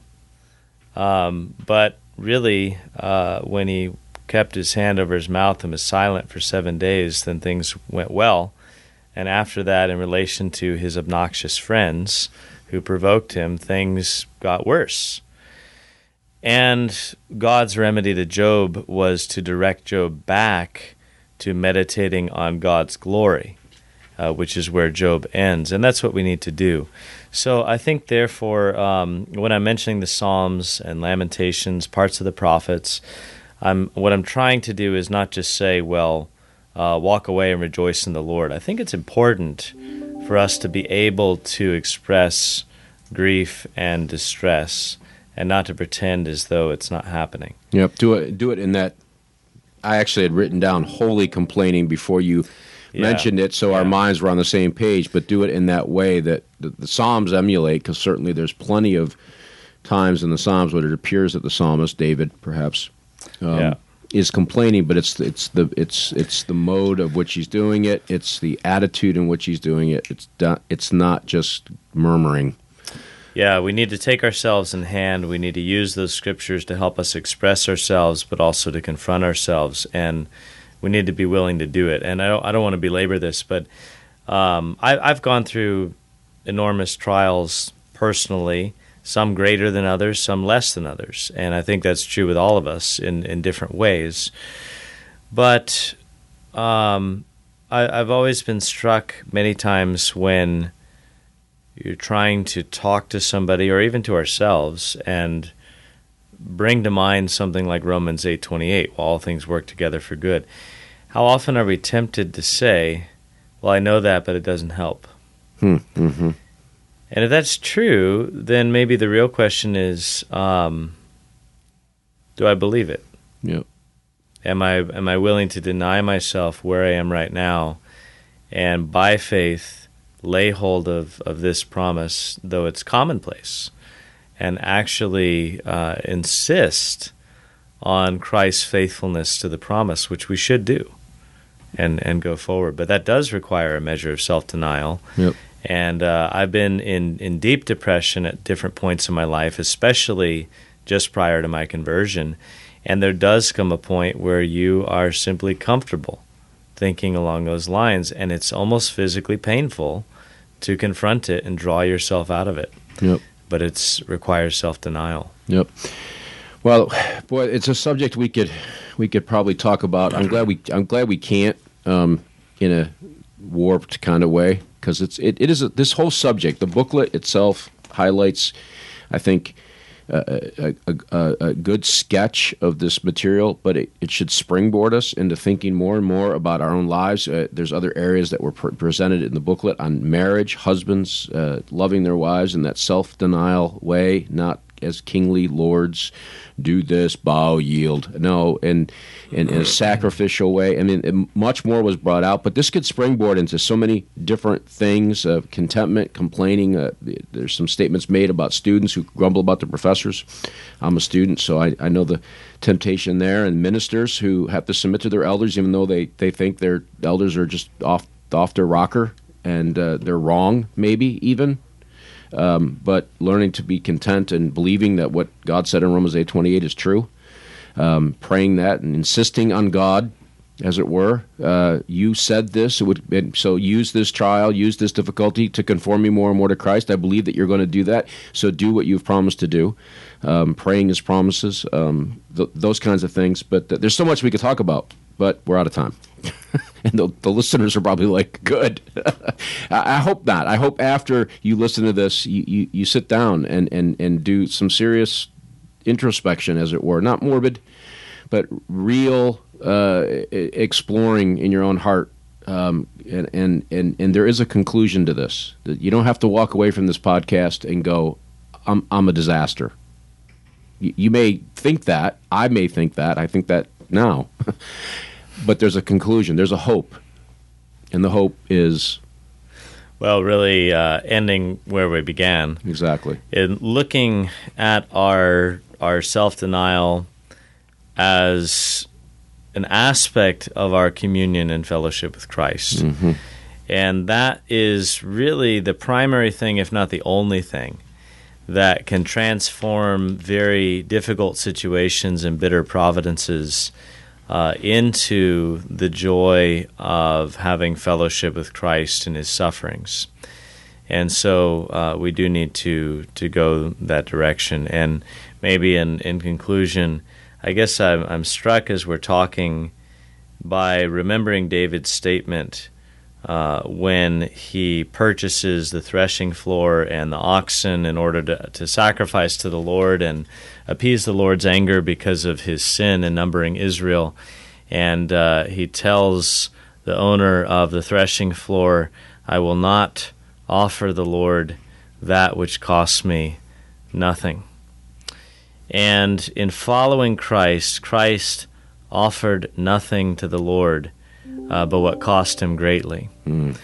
um, but really, uh, when he kept his hand over his mouth and was silent for seven days, then things went well. And after that, in relation to his obnoxious friends who provoked him, things got worse. And God's remedy to Job was to direct Job back to meditating on God's glory, uh, which is where Job ends. And that's what we need to do. So I think, therefore, um, when I'm mentioning the Psalms and Lamentations, parts of the prophets, I'm, what I'm trying to do is not just say, well, uh, walk away and rejoice in the Lord. I think it's important for us to be able to express grief and distress and not to pretend as though it's not happening. Yep, do it. Do it in that. I actually had written down holy complaining before you yeah. mentioned it, so yeah. our minds were on the same page. But do it in that way that the, the Psalms emulate, because certainly there's plenty of times in the Psalms where it appears that the psalmist David, perhaps, um, yeah. is complaining, but it's it's the it's it's the mode of which he's doing it. It's the attitude in which he's doing it. It's it's not just murmuring. Yeah, we need to take ourselves in hand. We need to use those scriptures to help us express ourselves, but also to confront ourselves. And we need to be willing to do it. And I don't, I don't want to belabor this, but um, I, I've gone through enormous trials personally, some greater than others, some less than others. And I think that's true with all of us in, in different ways. But um, I, I've always been struck many times when you're trying to talk to somebody or even to ourselves and bring to mind something like Romans 8:28, all things work together for good. How often are we tempted to say, "Well, I know that, but it doesn't help." Mm-hmm. And if that's true, then maybe the real question is, um, do I believe it? Yep. Am I am I willing to deny myself where I am right now, and by faith lay hold of, of this promise, though it's commonplace, and actually uh, insist on Christ's faithfulness to the promise, which we should do, and and go forward. But that does require a measure of self denial. Yep. And uh, I've been in, in deep depression at different points in my life, especially just prior to my conversion. And there does come a point where you are simply comfortable thinking along those lines, and it's almost physically painful to confront it and draw yourself out of it. Yep. but it requires self denial. Yep. Well, boy, it's a subject we could we could probably talk about. I'm glad we I'm glad we can't um, in a warped kind of way because it's it, it is a, this whole subject. The booklet itself highlights, I think, a, a, a, a, good sketch of this material, but it, it, should springboard us into thinking more and more about our own lives. Uh, there's other areas that were pre- presented in the booklet on marriage, husbands uh, loving their wives in that self denial way, not as kingly lords do this, bow, yield. No, and, and in a sacrificial way. I mean, much more was brought out, but this could springboard into so many different things of contentment, complaining. Uh, there's some statements made about students who grumble about the professors. I'm a student, so I, I know the temptation there, and ministers who have to submit to their elders, even though they, they think their elders are just off, off their rocker and uh, they're wrong, maybe even. Um, but learning to be content and believing that what God said in Romans eight twenty eight is true, um, praying that and insisting on God, as it were. Uh, you said this, it would, so use this trial, use this difficulty to conform me more and more to Christ. I believe that you're going to do that. So do what you've promised to do. Um, praying His promises, um, th- those kinds of things. But th- there's so much we could talk about, but we're out of time. and the, the, listeners are probably like, "Good." I, I, hope not. I hope after you listen to this, you, you, you, sit down and, and, and do some serious introspection, as it were, not morbid, but real uh, exploring in your own heart. Um, and, and and and there is a conclusion to this. That You don't have to walk away from this podcast and go, "I'm I'm a disaster." You, you may think that. I may think that. I think that now. but there's a conclusion. There's a hope, and the hope is well, really uh, ending where we began. Exactly. In looking at our our self denial as an aspect of our communion and fellowship with Christ. Mm-hmm. And that is really the primary thing, if not the only thing, that can transform very difficult situations and bitter providences uh, into the joy of having fellowship with Christ in His sufferings. And so uh, we do need to to go that direction. And maybe in, in conclusion, I guess I'm, I'm struck as we're talking by remembering David's statement uh, when he purchases the threshing floor and the oxen in order to, to sacrifice to the Lord and appease the Lord's anger because of his sin in numbering Israel. And uh, he tells the owner of the threshing floor, I will not offer the Lord that which costs me nothing. And in following Christ, Christ offered nothing to the Lord uh, but what cost him greatly. Mm.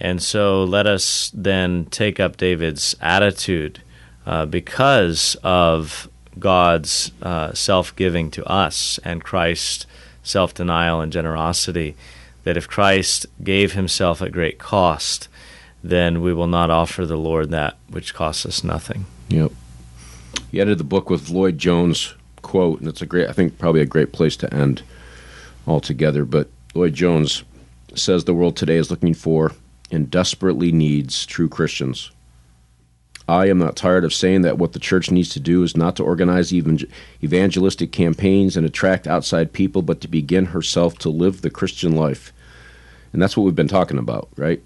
And so let us then take up David's attitude uh, because of God's uh, self giving to us and Christ's self denial and generosity. That if Christ gave himself at great cost, then we will not offer the Lord that which costs us nothing. Yep. He ended the book with Lloyd Jones quote, and it's a great, I think, probably a great place to end altogether. But Lloyd Jones says the world today is looking for and desperately needs true Christians. I am not tired of saying that what the church needs to do is not to organize evangelistic campaigns and attract outside people, but to begin herself to live the Christian life. And that's what we've been talking about, right?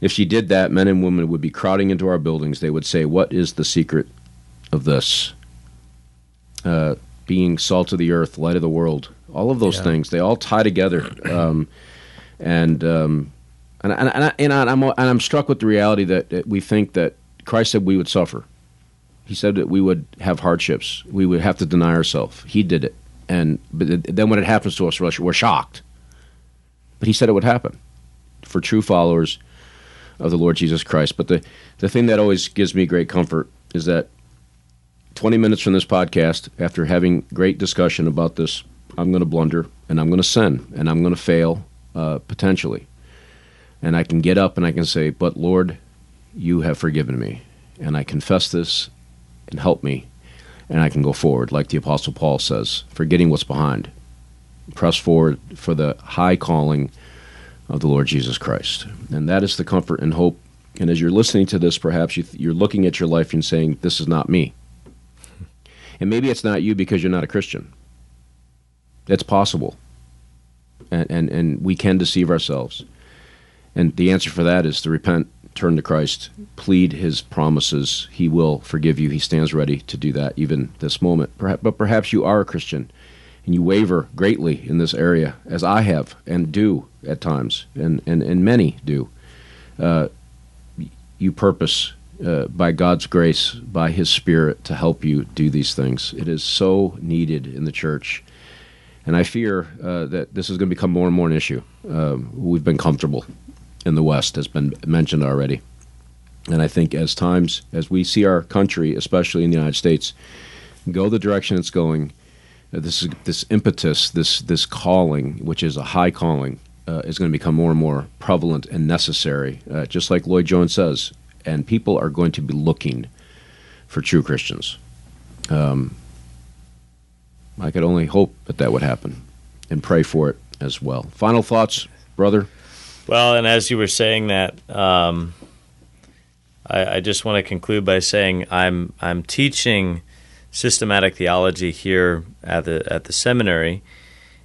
If she did that, men and women would be crowding into our buildings. They would say, What is the secret of this? Uh, being salt of the earth, light of the world, all of those yeah. things, they all tie together. Um, and, um, and, and, and, I, and, I'm, and I'm struck with the reality that, that we think that Christ said we would suffer. He said that we would have hardships. We would have to deny ourselves. He did it. And but then when it happens to us, we're shocked. But he said it would happen for true followers of the Lord Jesus Christ. But the, the thing that always gives me great comfort is that 20 minutes from this podcast, after having great discussion about this I'm going to blunder and I'm going to sin and I'm going to fail uh, potentially. And I can get up and I can say, But Lord, you have forgiven me. And I confess this and help me. And I can go forward, like the Apostle Paul says, forgetting what's behind. Press forward for the high calling of the Lord Jesus Christ. And that is the comfort and hope And as you're listening to this, perhaps you you're looking at your life and saying, This is not me. And maybe it's not you because you're not a Christian. It's possible. And, and, and we can deceive ourselves. And the answer for that is to repent, turn to Christ, plead his promises. He will forgive you. He stands ready to do that even this moment. But perhaps you are a Christian and you waver greatly in this area, as I have and do at times, and, and, and many do. Uh, you purpose uh, by God's grace, by His Spirit, to help you do these things. It is so needed in the church. And I fear uh, that this is going to become more and more an issue. Um, we've been comfortable in the West, has been mentioned already. And I think as times, as we see our country, especially in the United States, go the direction it's going, uh, this this impetus, this this calling, which is a high calling, uh, is going to become more and more prevalent and necessary. Uh, just like Lloyd Jones says, and people are going to be looking for true Christians. Um, I could only hope that that would happen, and pray for it as well. Final thoughts, brother. Well, and as you were saying that, um, I, I, just want to conclude by saying I'm I'm teaching systematic theology here at the at the seminary,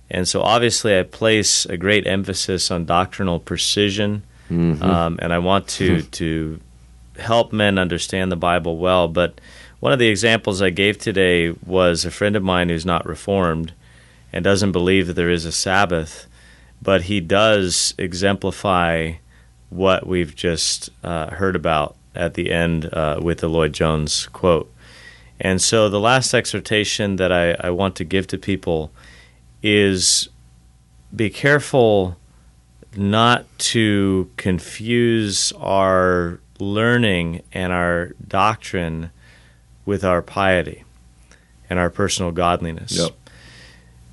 and so obviously I place a great emphasis on doctrinal precision, mm-hmm. um, and I want to mm-hmm. to help men understand the Bible well. But one of the examples I gave today was a friend of mine who's not reformed and doesn't believe that there is a Sabbath but he does exemplify what we've just uh, heard about at the end uh, with the Lloyd Jones quote. And so the last exhortation that I, I want to give to people is be careful not to confuse our learning and our doctrine with our piety and our personal godliness. Yep.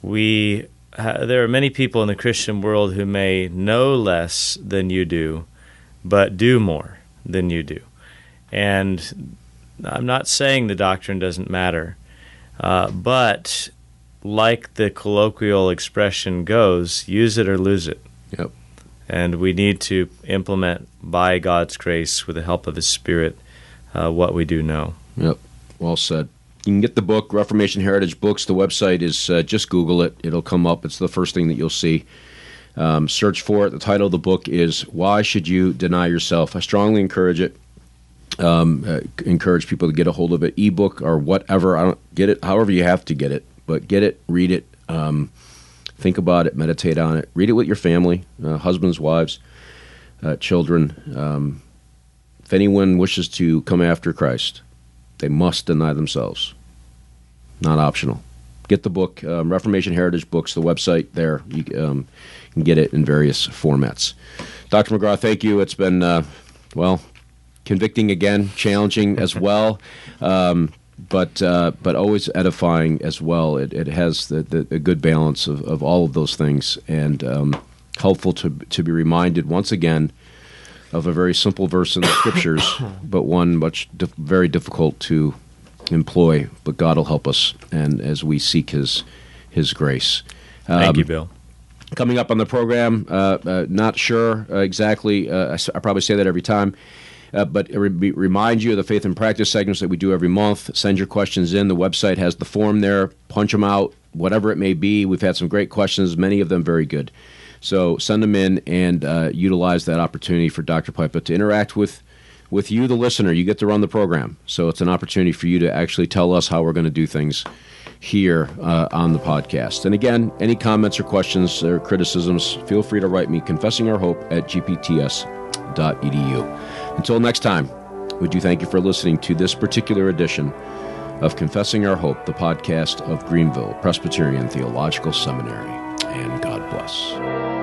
We there are many people in the Christian world who may know less than you do, but do more than you do. And I'm not saying the doctrine doesn't matter, uh, but like the colloquial expression goes, use it or lose it. Yep. And we need to implement by God's grace, with the help of His Spirit, uh, what we do know. Yep. Well said. You can get the book, Reformation Heritage Books. The website is uh, just Google it, it'll come up. It's the first thing that you'll see. Um, search for it. The title of the book is Why Should You Deny Yourself? I strongly encourage it. Um, uh, encourage people to get a hold of it, ebook or whatever. I don't get it, however you have to get it, but get it, read it, um, think about it, meditate on it, read it with your family, uh, husbands, wives, uh, children. Um, if anyone wishes to come after Christ, they must deny themselves. Not optional. Get the book, um, Reformation Heritage Books, the website there. You um, can get it in various formats. Dr. McGraw, thank you. It's been, uh, well, convicting again, challenging as well. Um, but uh, but always edifying as well. It, it has the, the, the good balance of, of all of those things and um, helpful to to be reminded once again of a very simple verse in the scriptures, but one much dif- very difficult to employ. But God will help us, and as we seek His His grace. Um, Thank you, Bill. Coming up on the program, uh, uh, not sure uh, exactly. Uh, I, I, probably say that every time. Uh, but re- remind you of the faith and practice segments that we do every month. Send your questions in. The website has the form there. Punch them out, whatever it may be. We've had some great questions, many of them very good. So send them in and uh, utilize that opportunity for Dr. Pipa to interact with with you, the listener. You get to run the program, so it's an opportunity for you to actually tell us how we're going to do things here uh, on the podcast. And again, any comments or questions or criticisms, feel free to write me confessing our hope at gpts.edu. Until next time, we do thank you for listening to this particular edition of Confessing Our Hope, the podcast of Greenville Presbyterian Theological Seminary. And God bless.